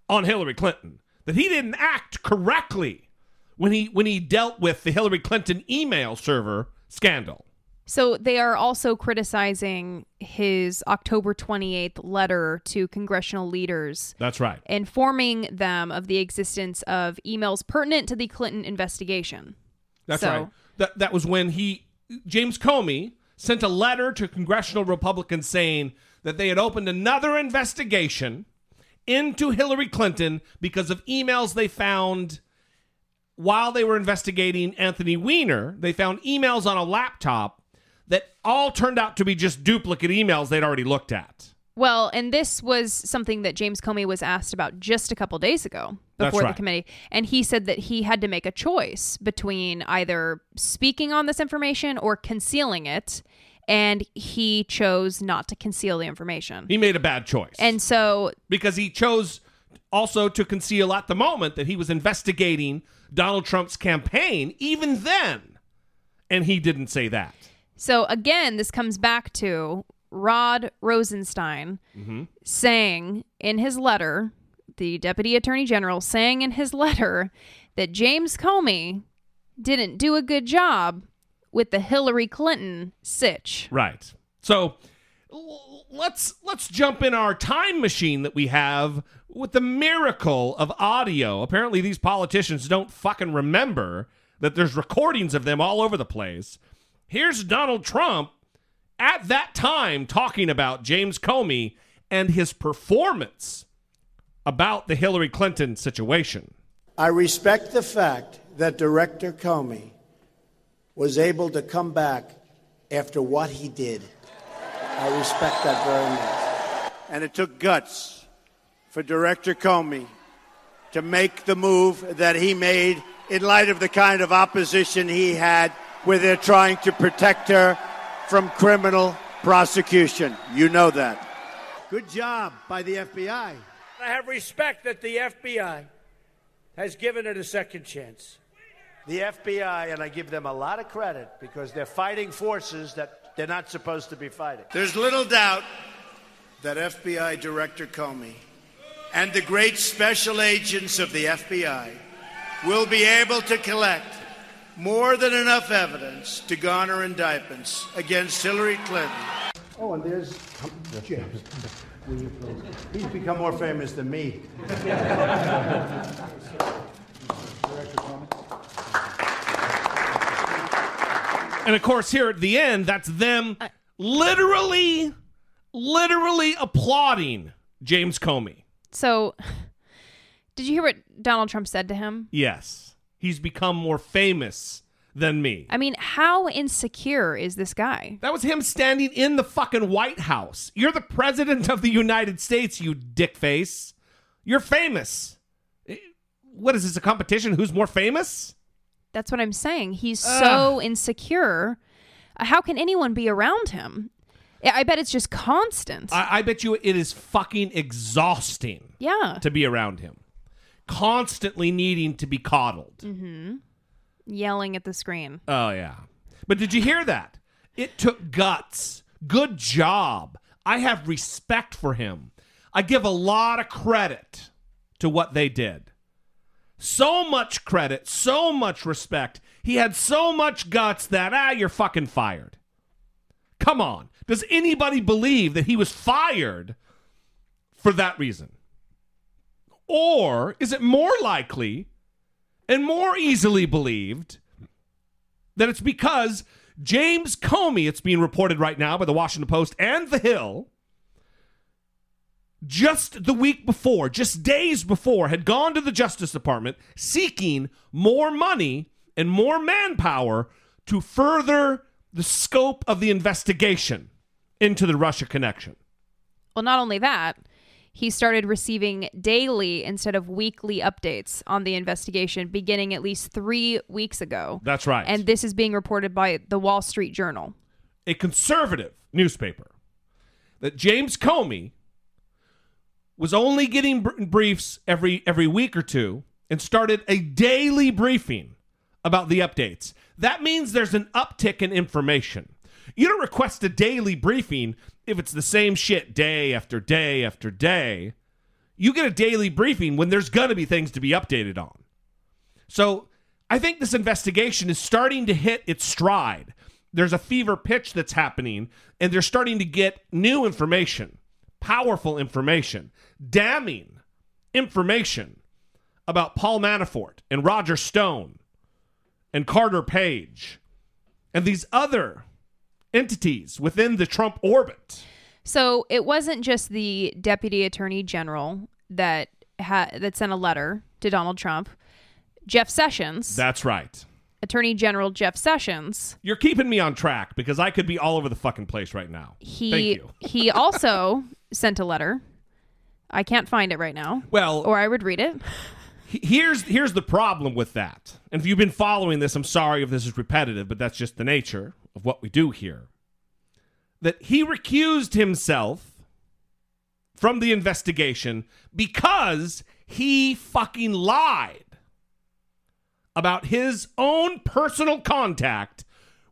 on Hillary Clinton, that he didn't act correctly when he when he dealt with the Hillary Clinton email server scandal. So they are also criticizing his October 28th letter to congressional leaders. That's right. Informing them of the existence of emails pertinent to the Clinton investigation. That's So- right. That that was when he James Comey sent a letter to congressional Republicans saying that they had opened another investigation into Hillary Clinton because of emails they found while they were investigating Anthony Weiner. They found emails on a laptop that all turned out to be just duplicate emails they'd already looked at. Well, and this was something that James Comey was asked about just a couple days ago before right. the committee. And he said that he had to make a choice between either speaking on this information or concealing it. And he chose not to conceal the information. He made a bad choice. And so because he chose also to conceal at the moment that he was investigating Donald Trump's campaign, even then. And he didn't say that. So again, this comes back to Rod Rosenstein Mm-hmm. saying in his letter, the deputy attorney general saying in his letter that James Comey didn't do a good job with the Hillary Clinton sitch. Right. So let's let's jump in our time machine that we have with the miracle of audio. Apparently these politicians don't fucking remember that there's recordings of them all over the place. Here's Donald Trump at that time talking about James Comey and his performance about the Hillary Clinton situation. I respect the fact that Director Comey was able to come back after what he did. I respect that very much. And it took guts for Director Comey to make the move that he made in light of the kind of opposition he had where they're trying to protect her from criminal prosecution. You know that. Good job by the FBI. I have respect that the FBI has given it a second chance. The FBI, and I give them a lot of credit because they're fighting forces that they're not supposed to be fighting. There's little doubt that FBI Director Comey and the great special agents of the FBI will be able to collect more than enough evidence to garner indictments against Hillary Clinton. Oh, and there's Jim. Will you please? He's become more famous than me. And of course, here at the end, that's them literally, literally applauding James Comey. So, did you hear what Donald Trump said to him? Yes, he's become more famous than me. I mean, how insecure is this guy? That was him standing in the fucking White House. You're the president of the United States, you dickface. You're famous. Eh, What is this, a competition? Who's more famous? That's what I'm saying. He's so insecure. Uh, How can anyone be around him? I I bet it's just constant. I, I bet you it is fucking exhausting yeah. to be around him. Constantly needing to be coddled. Mm-hmm. Yelling at the screen. Oh yeah. But did you hear that? It took guts. Good job. I have respect for him. I give a lot of credit to what they did. So much credit, so much respect. He had so much guts that ah, you're fucking fired. Come on. Does anybody believe that he was fired for that reason? Or is it more likely and more easily believed that it's because James Comey, it's being reported right now by the Washington Post and The Hill, just the week before, just days before, had gone to the Justice Department seeking more money and more manpower to further the scope of the investigation into the Russia connection. Well, not only that, he started receiving daily instead of weekly updates on the investigation beginning at least three weeks ago. That's right. And this is being reported by the Wall Street Journal. a conservative newspaper that James Comey was only getting br- briefs every every week or two and started a daily briefing about the updates. That means there's an uptick in information. You don't request a daily briefing if it's the same shit day after day after day. You get a daily briefing when there's going to be things to be updated on. So I think this investigation is starting to hit its stride. There's a fever pitch that's happening, and they're starting to get new information, powerful information, damning information about Paul Manafort and Roger Stone and Carter Page and these other entities within the Trump orbit. So it wasn't just the deputy attorney general that ha- that sent a letter to Donald Trump. Jeff Sessions, That's right. Attorney General Jeff Sessions, You're keeping me on track because I could be all over the fucking place right now. Thank he you. he also [laughs] sent a letter. I can't find it right now. Well, or I would read it. here's here's the problem with that. And if you've been following this, I'm sorry if this is repetitive, but that's just the nature of what we do here. That he recused himself from the investigation because he fucking lied about his own personal contact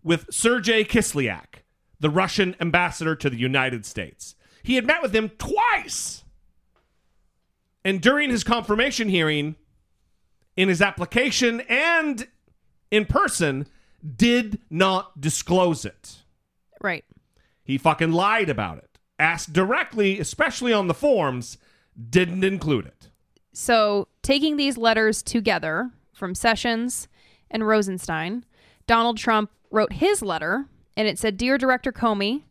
with Sergei Kislyak, the Russian ambassador to the United States. He had met with him twice. And during his confirmation hearing, in his application and in person, did not disclose it. Right. He fucking lied about it. Asked directly, especially on the forms, didn't include it. So, taking these letters together from Sessions and Rosenstein, Donald Trump wrote his letter, and it said Dear Director Comey,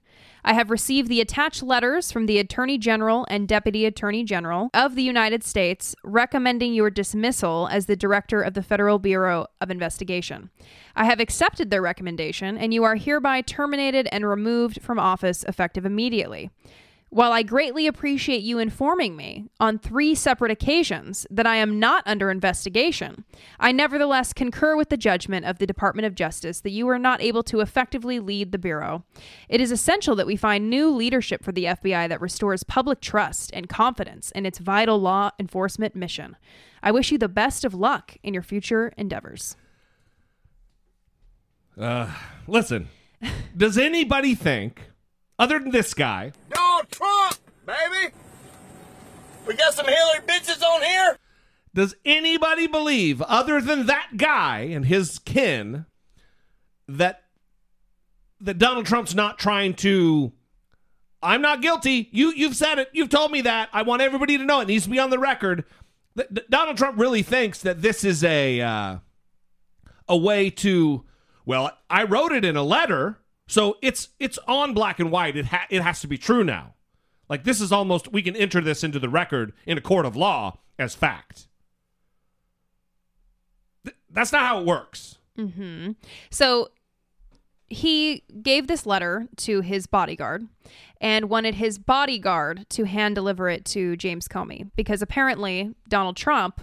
I have received the attached letters from the Attorney General and Deputy Attorney General of the United States recommending your dismissal as the Director of the Federal Bureau of Investigation. I have accepted their recommendation, and you are hereby terminated and removed from office effective immediately. While I greatly appreciate you informing me on three separate occasions that I am not under investigation, I nevertheless concur with the judgment of the Department of Justice that you are not able to effectively lead the Bureau. It is essential that we find new leadership for the FBI that restores public trust and confidence in its vital law enforcement mission. I wish you the best of luck in your future endeavors. Uh, listen, does anybody think, other than this guy, Trump, baby. We got some Hillary bitches on here. does anybody believe, other than that guy and his kin, that that Donald Trump's not trying to? I'm not guilty. You you've said it. You've told me that. I want everybody to know. It needs to be on the record. That that Donald Trump really thinks that this is a uh, a way to. Well, I wrote it in a letter, so it's it's on black and white. It ha- it has to be true now. Like this is almost we can enter this into the record in a court of law as fact. Th- that's not how it works. hmm So he gave this letter to his bodyguard and wanted his bodyguard to hand deliver it to James Comey because apparently Donald Trump,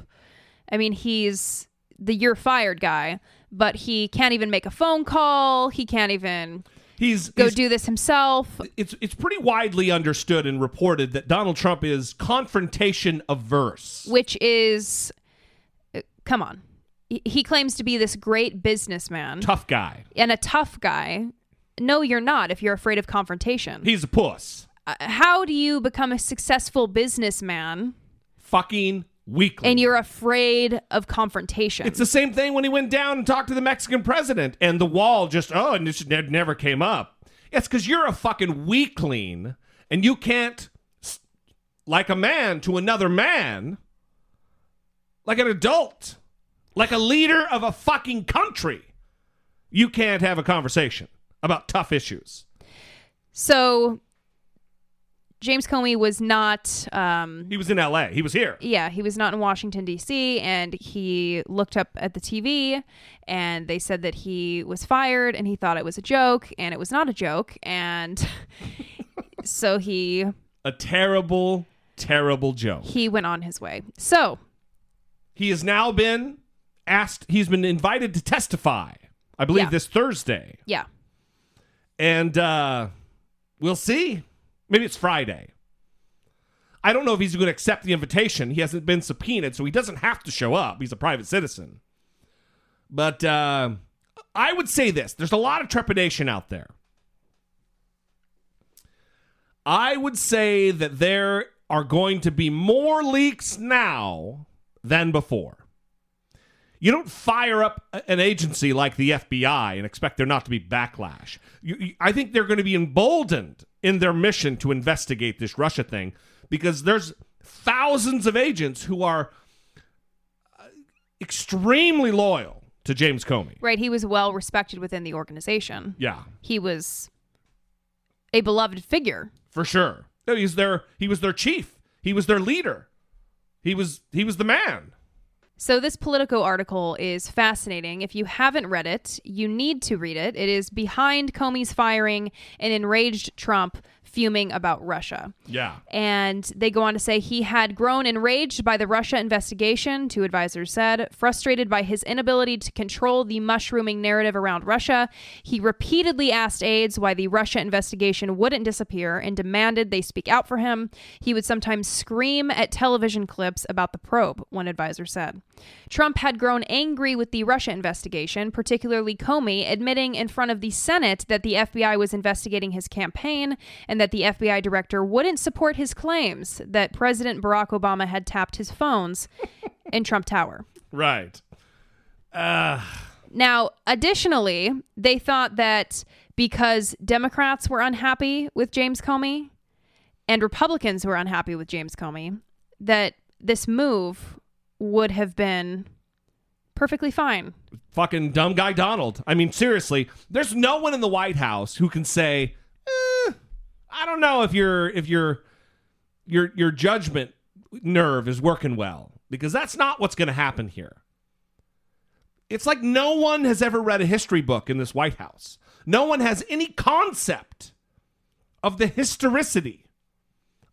I mean, he's the you're fired guy, but he can't even make a phone call. He can't even He's go he's- do this himself. It's it's pretty widely understood and reported that Donald Trump is confrontation averse. which is uh, come on. He- He claims to be this great businessman Tough guy. and a tough guy. No, you're not if you're afraid of confrontation. He's a puss. Uh, how do you become a successful businessman Fucking weakling. and you're afraid of confrontation? It's the same thing when he went down and talked to the Mexican president, and the wall just oh, and it ne- never came up. It's because you're a fucking weakling, and you can't, like a man to another man, like an adult, like a leader of a fucking country. You can't have a conversation about tough issues. so James Comey was not um He was in L.A. He was here. yeah, he was not in Washington D.C. and he looked up at the TV and they said that he was fired and he thought it was a joke and it was not a joke and [laughs] so he A terrible, terrible joke. He went on his way. So He has now been asked, he's been invited to testify, I believe Yeah. this Thursday. yeah, And uh, we'll see. Maybe it's Friday. I don't know if he's going to accept the invitation. He hasn't been subpoenaed, so he doesn't have to show up. He's a private citizen. But uh, I would say this there's a lot of trepidation out there. I would say that there are going to be more leaks now than before. You don't fire up an agency like the FBI and expect there not to be backlash. You, you- I think they're going to be emboldened in their mission to investigate this Russia thing because there's thousands of agents who are uh, extremely loyal to James Comey. right. He was well respected within the organization. Yeah, He was a beloved figure. for sure. No, He's their he was their chief. He was their leader. He was he was the man. So, this Politico article is fascinating. If you haven't read it, you need to read it. It is behind Comey's firing an enraged Trump fuming about Russia. Yeah. And they go on to say he had grown enraged by the Russia investigation, two advisors said, frustrated by his inability to control the mushrooming narrative around Russia. He repeatedly asked aides why the Russia investigation wouldn't disappear and demanded they speak out for him. He would sometimes scream at television clips about the probe, one advisor said. Trump had grown angry with the Russia investigation, particularly Comey admitting in front of the Senate that the FBI was investigating his campaign and that the FBI director wouldn't support his claims that President Barack Obama had tapped his phones [laughs] in Trump Tower. Right. Uh Now, additionally, they thought that because Democrats were unhappy with James Comey and Republicans were unhappy with James Comey, that this move would have been perfectly fine. fucking dumb guy Donald. I mean, seriously, there's no one in the White House who can say, eh, "I don't know if your if your your your judgment nerve is working well," because that's not what's going to happen here. It's like no one has ever read a history book in this White House. No one has any concept of the historicity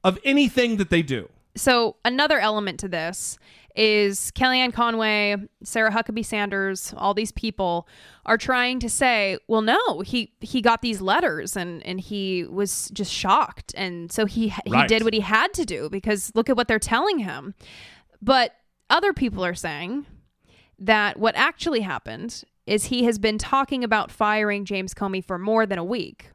of anything that they do. So another element to this is Kellyanne Conway, Sarah Huckabee Sanders, all these people are trying to say, well, no, he he got these letters and and he was just shocked, and so he he Right. did what he had to do because look at what they're telling him. But other people are saying that what actually happened is he has been talking about firing James Comey for more than a week.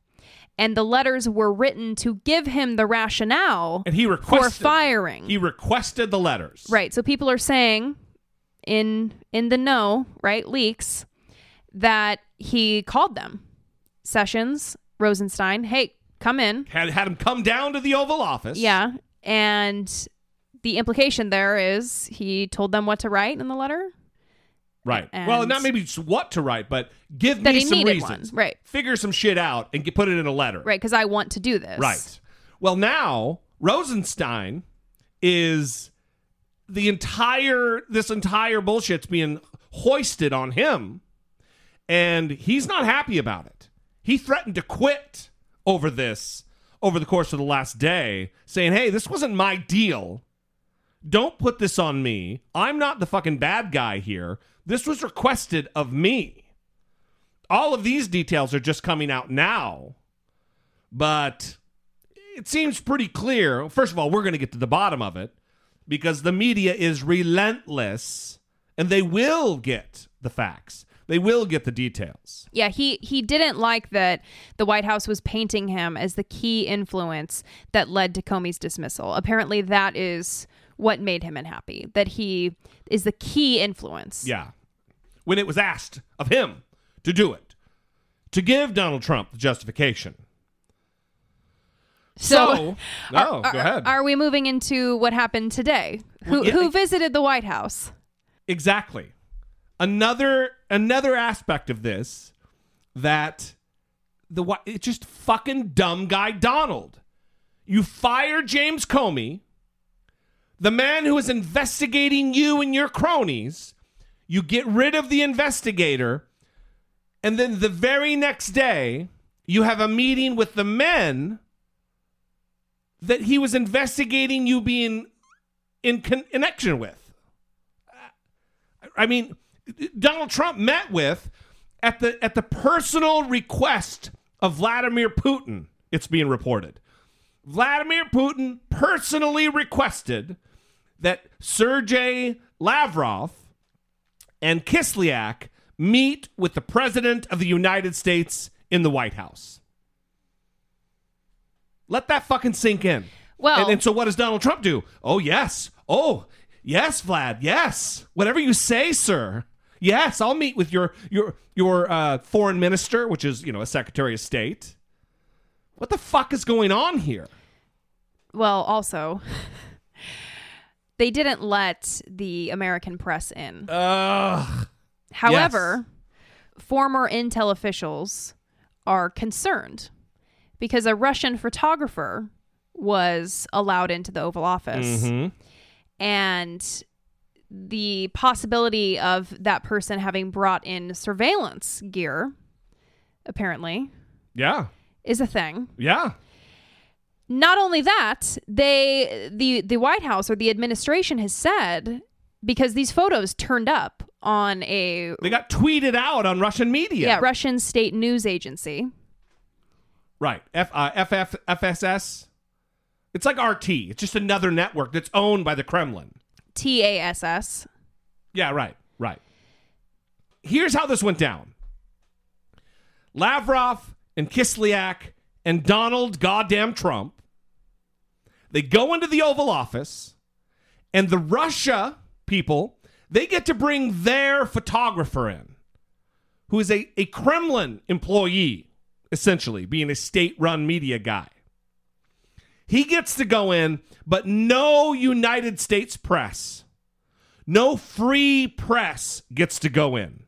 And the letters were written to give him the rationale And he for firing. He requested the letters. Right. So people are saying in in the know, right, leaks that he called them. Sessions, Rosenstein, hey, come in. Had had him come down to the Oval Office. Yeah. And the implication there is he told them what to write in the letter. Right. And- well, not maybe just what to write, but give me some reasons. one, right. Figure some shit out and get, put it in a letter. Right, because I want to do this. Right. Well, now Rosenstein is the entire this entire bullshit's being hoisted on him, and he's not happy about it. He threatened to quit over this over the course of the last day, saying, "Hey, this wasn't my deal. Don't put this on me. I'm not the fucking bad guy here. This was requested of me." All of these details are just coming out now, but it seems pretty clear. First of all, we're going to get to the bottom of it because the media is relentless and they will get the facts. They will get the details. Yeah, he he didn't like that the White House was painting him as the key influence that led to Comey's dismissal. Apparently that is what made him unhappy. That he is the key influence. Yeah. When it was asked of him to do it, to give Donald Trump the justification. So, [laughs] no, are, go ahead. Are we moving into what happened today? Who yeah, who visited the White House? Exactly. Another another aspect of this that the it's just fucking dumb guy Donald. You fire James Comey, the man who is investigating you and your cronies. You get rid of the investigator, and then the very next day you have a meeting with the men that he was investigating you being in con- connection with. I mean, Donald Trump met with at the at the personal request of Vladimir Putin. It's being reported. Vladimir Putin personally requested that Sergey Lavrov and Kislyak meet with the president of the United States in the White House. Let that fucking sink in. Well, and, and so what does Donald Trump do? Oh, yes. Oh, yes, Vlad. Yes. Whatever you say, sir. Yes, I'll meet with your your your uh, foreign minister, which is you know a secretary of state. What the fuck is going on here? Well, also, [laughs] they didn't let the American press in. Ugh. However, former intel officials are concerned because a Russian photographer was allowed into the Oval Office. Mhm. And the possibility of that person having brought in surveillance gear, apparently, Yeah. is a thing. Yeah. Not only that, they the the White House or the administration has said because these photos turned up on a They got tweeted out on Russian media. yeah, Russian state news agency. Right. F uh, FF FSS. It's like RT. It's just another network that's owned by the Kremlin. TASS. Yeah, right. Right. Here's how this went down. Lavrov and Kislyak and Donald goddamn Trump they go into the Oval Office and the Russia people they get to bring their photographer in who is a, a Kremlin employee essentially being a state-run media guy. He gets to go in, but no United States press, no free press gets to go in.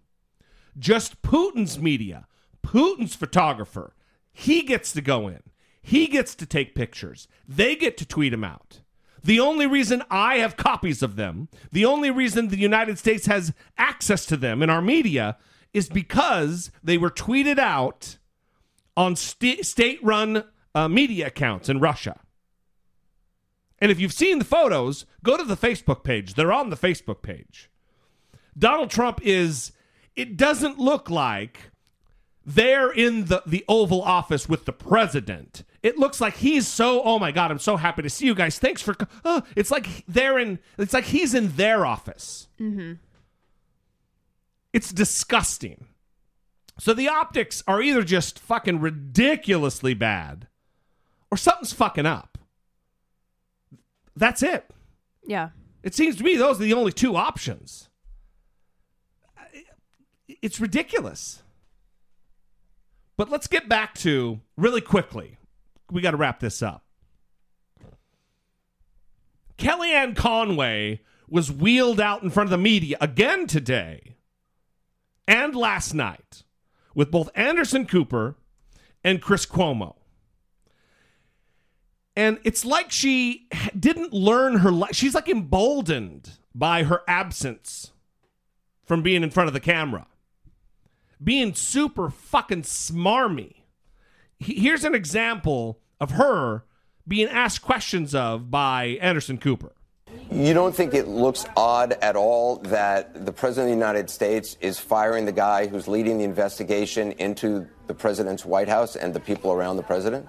Just Putin's media, Putin's photographer, he gets to go in. He gets to take pictures. They get to tweet them out. The only reason I have copies of them, the only reason the United States has access to them in our media is because they were tweeted out on st- state run uh, media accounts in Russia. And if you've seen the photos, go to the Facebook page. They're on the Facebook page. Donald Trump is, it doesn't look like they're in the, the Oval Office with the president. It looks like he's so, oh my God, I'm so happy to see you guys. Thanks for, uh, it's like they're in, it's like he's in their office. Mm-hmm. It's disgusting. So the optics are either just fucking ridiculously bad or something's fucking up. That's it. Yeah. It seems to me those are the only two options. It's ridiculous. But let's get back to really quickly. We got to wrap this up. Kellyanne Conway was wheeled out in front of the media again today and last night with both Anderson Cooper and Chris Cuomo. And it's like she didn't learn her life. She's like emboldened by her absence from being in front of the camera, being super fucking smarmy. Here's an example of her being asked questions of by Anderson Cooper. You don't think it looks odd at all that the President of the United States is firing the guy who's leading the investigation into the President's White House and the people around the President?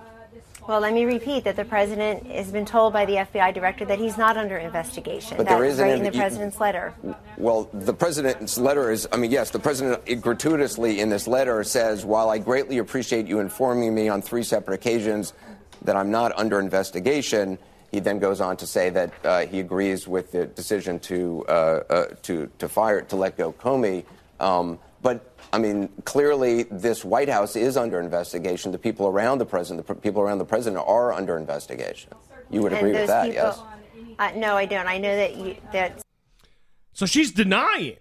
Well, let me repeat that the president has been told by the FBI director that he's not under investigation. But That's there is right in the president's letter. Well, the president's letter is, I mean, yes, the president gratuitously in this letter says, while I greatly appreciate you informing me on three separate occasions that I'm not under investigation, he then goes on to say that uh, he agrees with the decision to, uh, uh, to, to fire, to let go Comey. Um, but I mean, clearly, this White House is under investigation. The people around the president, the pr- people around the president, are under investigation. You would agree with that, people, yes? Uh, no, I don't. I know that you, that So she's denying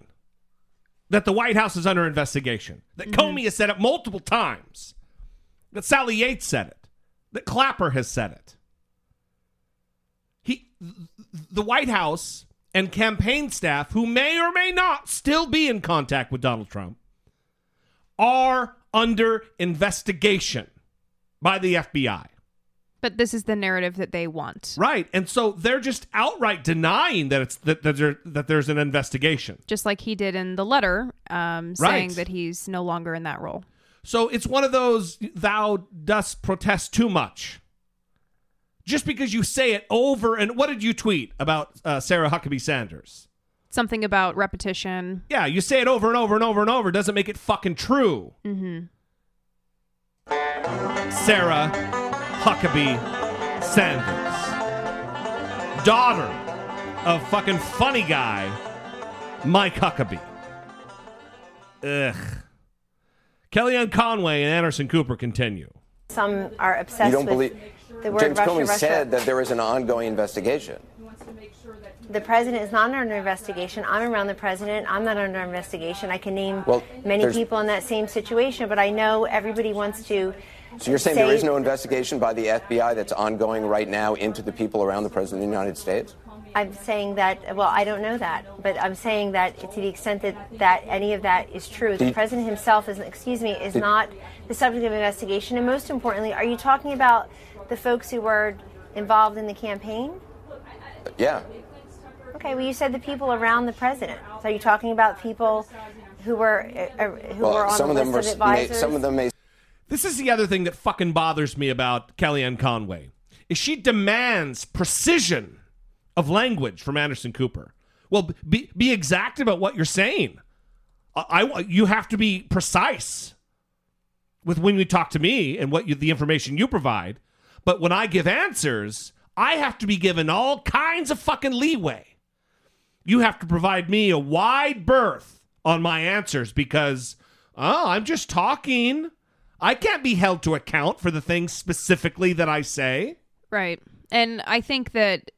that the White House is under investigation, that Comey has said it multiple times, that Sally Yates said it, that Clapper has said it. He, the White House and campaign staff, who may or may not still be in contact with Donald Trump, are under investigation by the FBI. But this is the narrative that they want. Right. And so they're just outright denying that it's that, that, there, that there's an investigation. Just like he did in the letter, um, saying Right. that he's no longer in that role. So it's one of those thou dost protest too much. Just because you say it over and what did you tweet about uh, Sarah Huckabee Sanders? Something about repetition. Yeah, you say it over and over and over and over doesn't make it fucking true. Mm-hmm. Sarah Huckabee Sanders, daughter of fucking funny guy Mike Huckabee. Ugh. Kellyanne Conway and Anderson Cooper continue. Some are obsessed You don't with believe the word James Russia, Comey Russia. said that there is an ongoing investigation. The president is not under investigation. I'm around the president. I'm not under investigation. I can name Well, many people in that same situation, but I know everybody wants to. So you're saying say- there is no investigation by the FBI that's ongoing right now into the people around the president of the United States? I'm saying that, well, I don't know that, but I'm saying that to the extent that, that any of that is true, the president himself is, excuse me, is not the subject of investigation. And most importantly, are you talking about the folks who were involved in the campaign? Yeah. Okay, well, you said the people around the president. So are you talking about people who were uh, uh, who were on some the of them list of were may, advisors? some of them may This is the other thing that fucking bothers me about Kellyanne Conway is she demands precision of language from Anderson Cooper. Well, be be exact about what you're saying. I, I you have to be precise with when you talk to me and what you, the information you provide. But when I give answers, I have to be given all kinds of fucking leeway. You have to provide me a wide berth on my answers because oh, I'm just talking. I can't be held to account for the things specifically that I say. Right. And I think that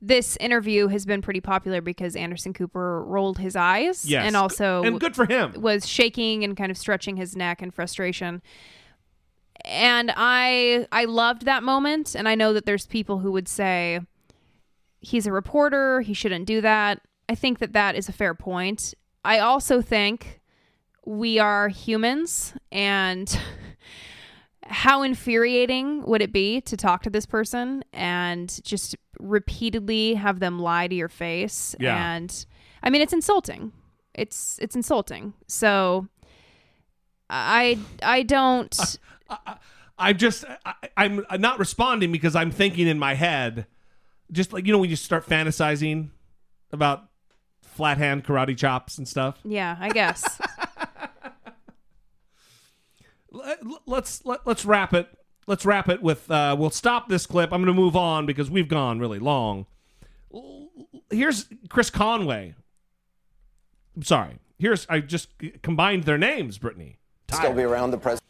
this interview has been pretty popular because Anderson Cooper rolled his eyes Yes. and also And good for him. was shaking and kind of stretching his neck in frustration. And I I loved that moment and I know that there's people who would say he's a reporter, he shouldn't do that. I think that that is a fair point. I also think we are humans and [laughs] how infuriating would it be to talk to this person and just repeatedly have them lie to your face Yeah. and i mean it's insulting it's it's insulting so i i don't [laughs] I'm just I, I'm not responding because I'm thinking in my head, just like you know when you start fantasizing about flat hand karate chops and stuff. yeah i guess [laughs] Let- Let's let, let's wrap it. Let's wrap it with. Uh, we'll stop this clip. I'm going to move on because we've gone really long. Here's Chris Conway. I'm sorry. Here's I just combined their names, Brittany. still be around the president.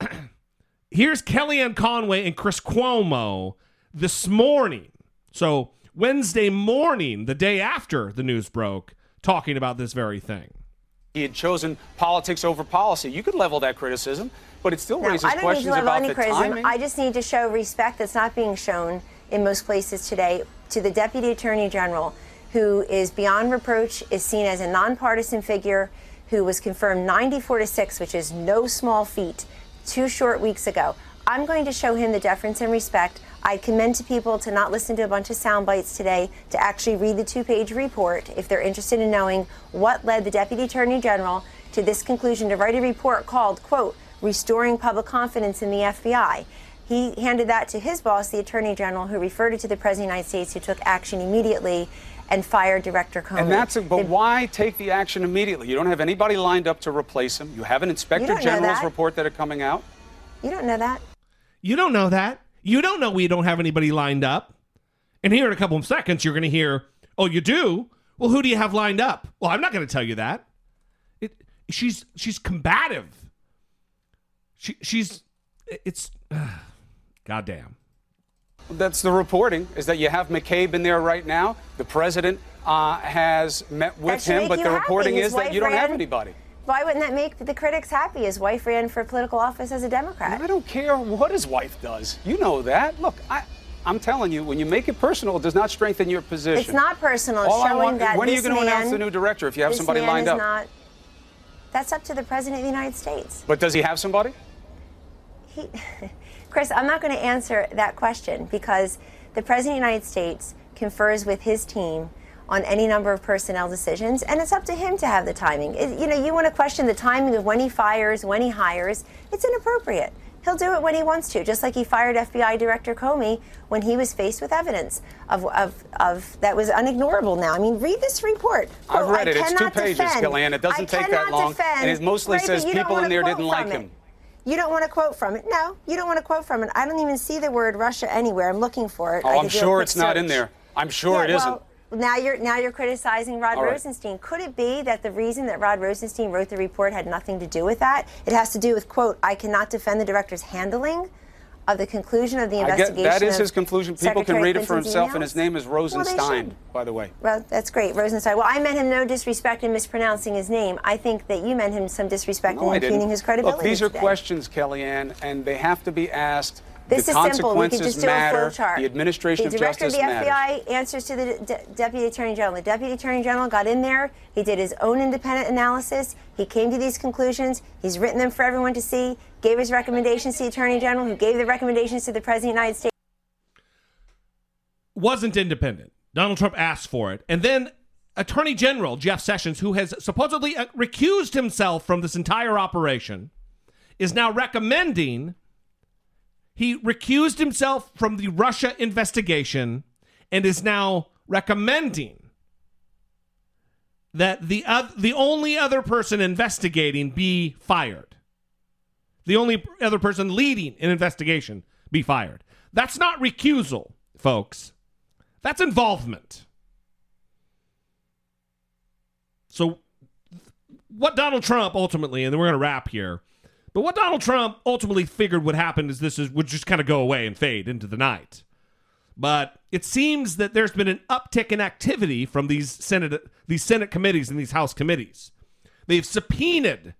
[clears throat] Here's Kellyanne Conway and Chris Cuomo this morning. So Wednesday morning, the day after the news broke, talking about this very thing. He had chosen politics over policy. You could level that criticism, but it still No, raises I don't need questions to level about any the criticism. timing. I just need to show respect that's not being shown in most places today to the Deputy Attorney General, who is beyond reproach, is seen as a nonpartisan figure, who was confirmed 94 to 6, which is no small feat, two short weeks ago. I'm going to show him the deference and respect. I commend to people to not listen to a bunch of sound bites today, to actually read the two page report if they're interested in knowing what led the Deputy Attorney General to this conclusion to write a report called, quote, Restoring Public Confidence in the FBI. He handed that to his boss, the Attorney General, who referred it to the President of the United States, who took action immediately and fired Director Comey. And that's it. But why take the action immediately? You don't have anybody lined up to replace him. You have an inspector You don't know general's that. report that are coming out. You don't know that. You don't know that. You don't know we don't have anybody lined up. And here in a couple of seconds, you're going to hear, "Oh, you do? Well, who do you have lined up?" Well, I'm not going to tell you that. It, she's she's combative. She she's it's [sighs] goddamn. That's the reporting, is that you have McCabe in there right now. The president uh, has met with That him, but you the happy. reporting His is that you don't have anybody. Why wouldn't that make the critics happy? His wife ran for political office as a Democrat. I don't care what his wife does. You know that. Look, I, I'm telling you, when you make it personal, it does not strengthen your position. It's not personal. It's All showing want- that when are you going to announce the new director if you have somebody lined is up? Not, that's up to the President of the United States. But does he have somebody? He, [laughs] Chris, I'm not going to answer that question because the President of the United States confers with his team on any number of personnel decisions, and it's up to him to have the timing. It- you know, you want to question the timing of when he fires, when he hires, it's inappropriate. He'll do it when he wants to, just like he fired FBI Director Comey when he was faced with evidence of, of, of that was unignorable now. I mean, read this report. I've oh, read I it. It's two pages, defend- Kellyanne. It doesn't I take that long. defend- And it mostly says you don't people in there didn't like him. it. You don't want to quote from it. No, you don't want to quote from it. I don't even see the word Russia anywhere. I'm looking for it. Oh, I'm could do a sure it's not in there. I'm sure Yeah, it isn't. Well, now you're now you're criticizing Rod All right. Rosenstein. Could it be that the reason that Rod Rosenstein wrote the report had nothing to do with that? It has to do with quote, I cannot defend the director's handling of the conclusion of the I get, investigation. that is his conclusion. People can Secretary read it for Clinton's himself, and his name is Rosenstein, should. by the way. Well, that's great, Rosenstein. Well, I meant him no disrespect in mispronouncing his name. I think that you meant him some disrespect No, in impugning his credibility. Look, these are today. questions, Kellyanne, and they have to be asked. This the is simple. We could consequences just do a matter. flow chart. The administration the of director justice of the matters. FBI answers to the de- deputy attorney general. The deputy attorney general got in there. He did his own independent analysis. He came to these conclusions. He's written them for everyone to see. Gave his recommendations to the attorney general, who gave the recommendations to the president of the United States. wasn't independent. Donald Trump asked for it. And then Attorney General Jeff Sessions, who has supposedly uh, recused himself from this entire operation, is now recommending he recused himself from the Russia investigation and is now recommending that the oth- the only other person investigating be fired. The only other person leading an investigation be fired. That's not recusal, folks. That's involvement. So, what Donald Trump ultimately, and then we're going to wrap here, but what Donald Trump ultimately figured would happen is this is would just kind of go away and fade into the night. But it seems that there's been an uptick in activity from these Senate these Senate committees and these House committees. They've subpoenaed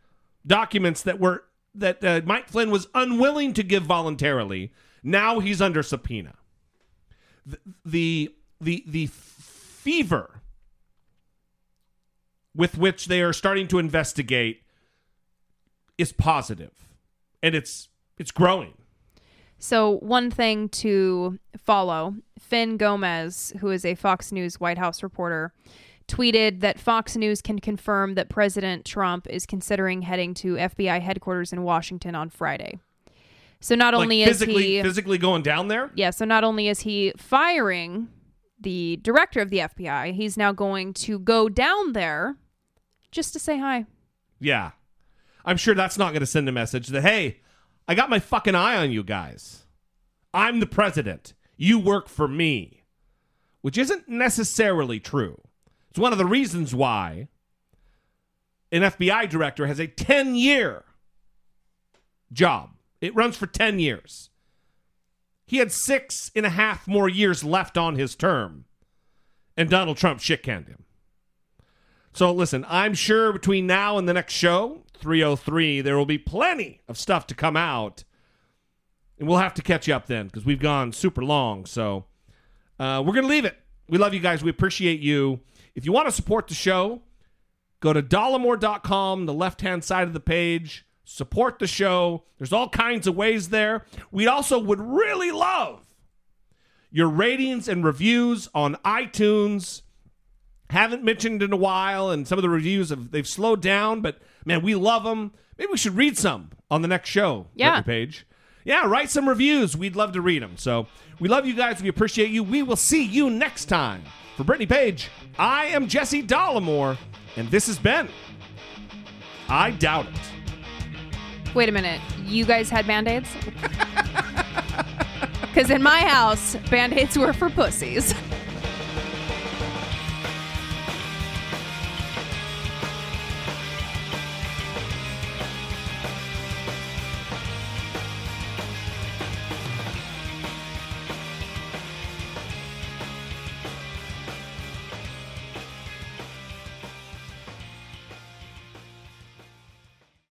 documents that were that uh, Mike Flynn was unwilling to give voluntarily. Now he's under subpoena. The the the, the fever with which they are starting to investigate is positive, and it's it's growing. So, one thing to follow Fin Gomez, who is a Fox News White House reporter, tweeted that Fox News can confirm that President Trump is considering heading to FBI headquarters in Washington on Friday. So, not Like only is physically he. physically going down there. Yeah, so not only is he firing the director of the FBI, he's now going to go down there just to say hi. Yeah. I'm sure that's not going to send a message that, hey, I got my fucking eye on you guys. I'm the president. You work for me. Which isn't necessarily true. It's one of the reasons why an FBI director has a 10 year job. It runs for 10 years. He had six and a half more years left on his term, and Donald Trump shit canned him. So listen, I'm sure between now and the next show, 303, there will be plenty of stuff to come out. And we'll have to catch you up then because we've gone super long. So uh, we're going to leave it. We love you guys. We appreciate you. If you want to support the show, go to dollemore.com, the left hand side of the page. Support the show. There's all kinds of ways there. We also would really love your ratings and reviews on iTunes haven't mentioned in a while and some of the reviews have they've slowed down but man we love them maybe we should read some on the next show Yeah. page yeah write some reviews we'd love to read them so we love you guys we appreciate you we will see you next time for brittany page i am jesse dollemore and this has been i doubt it Wait a minute. You guys had band aids? Because [laughs] in my house, band aids were for pussies. [laughs]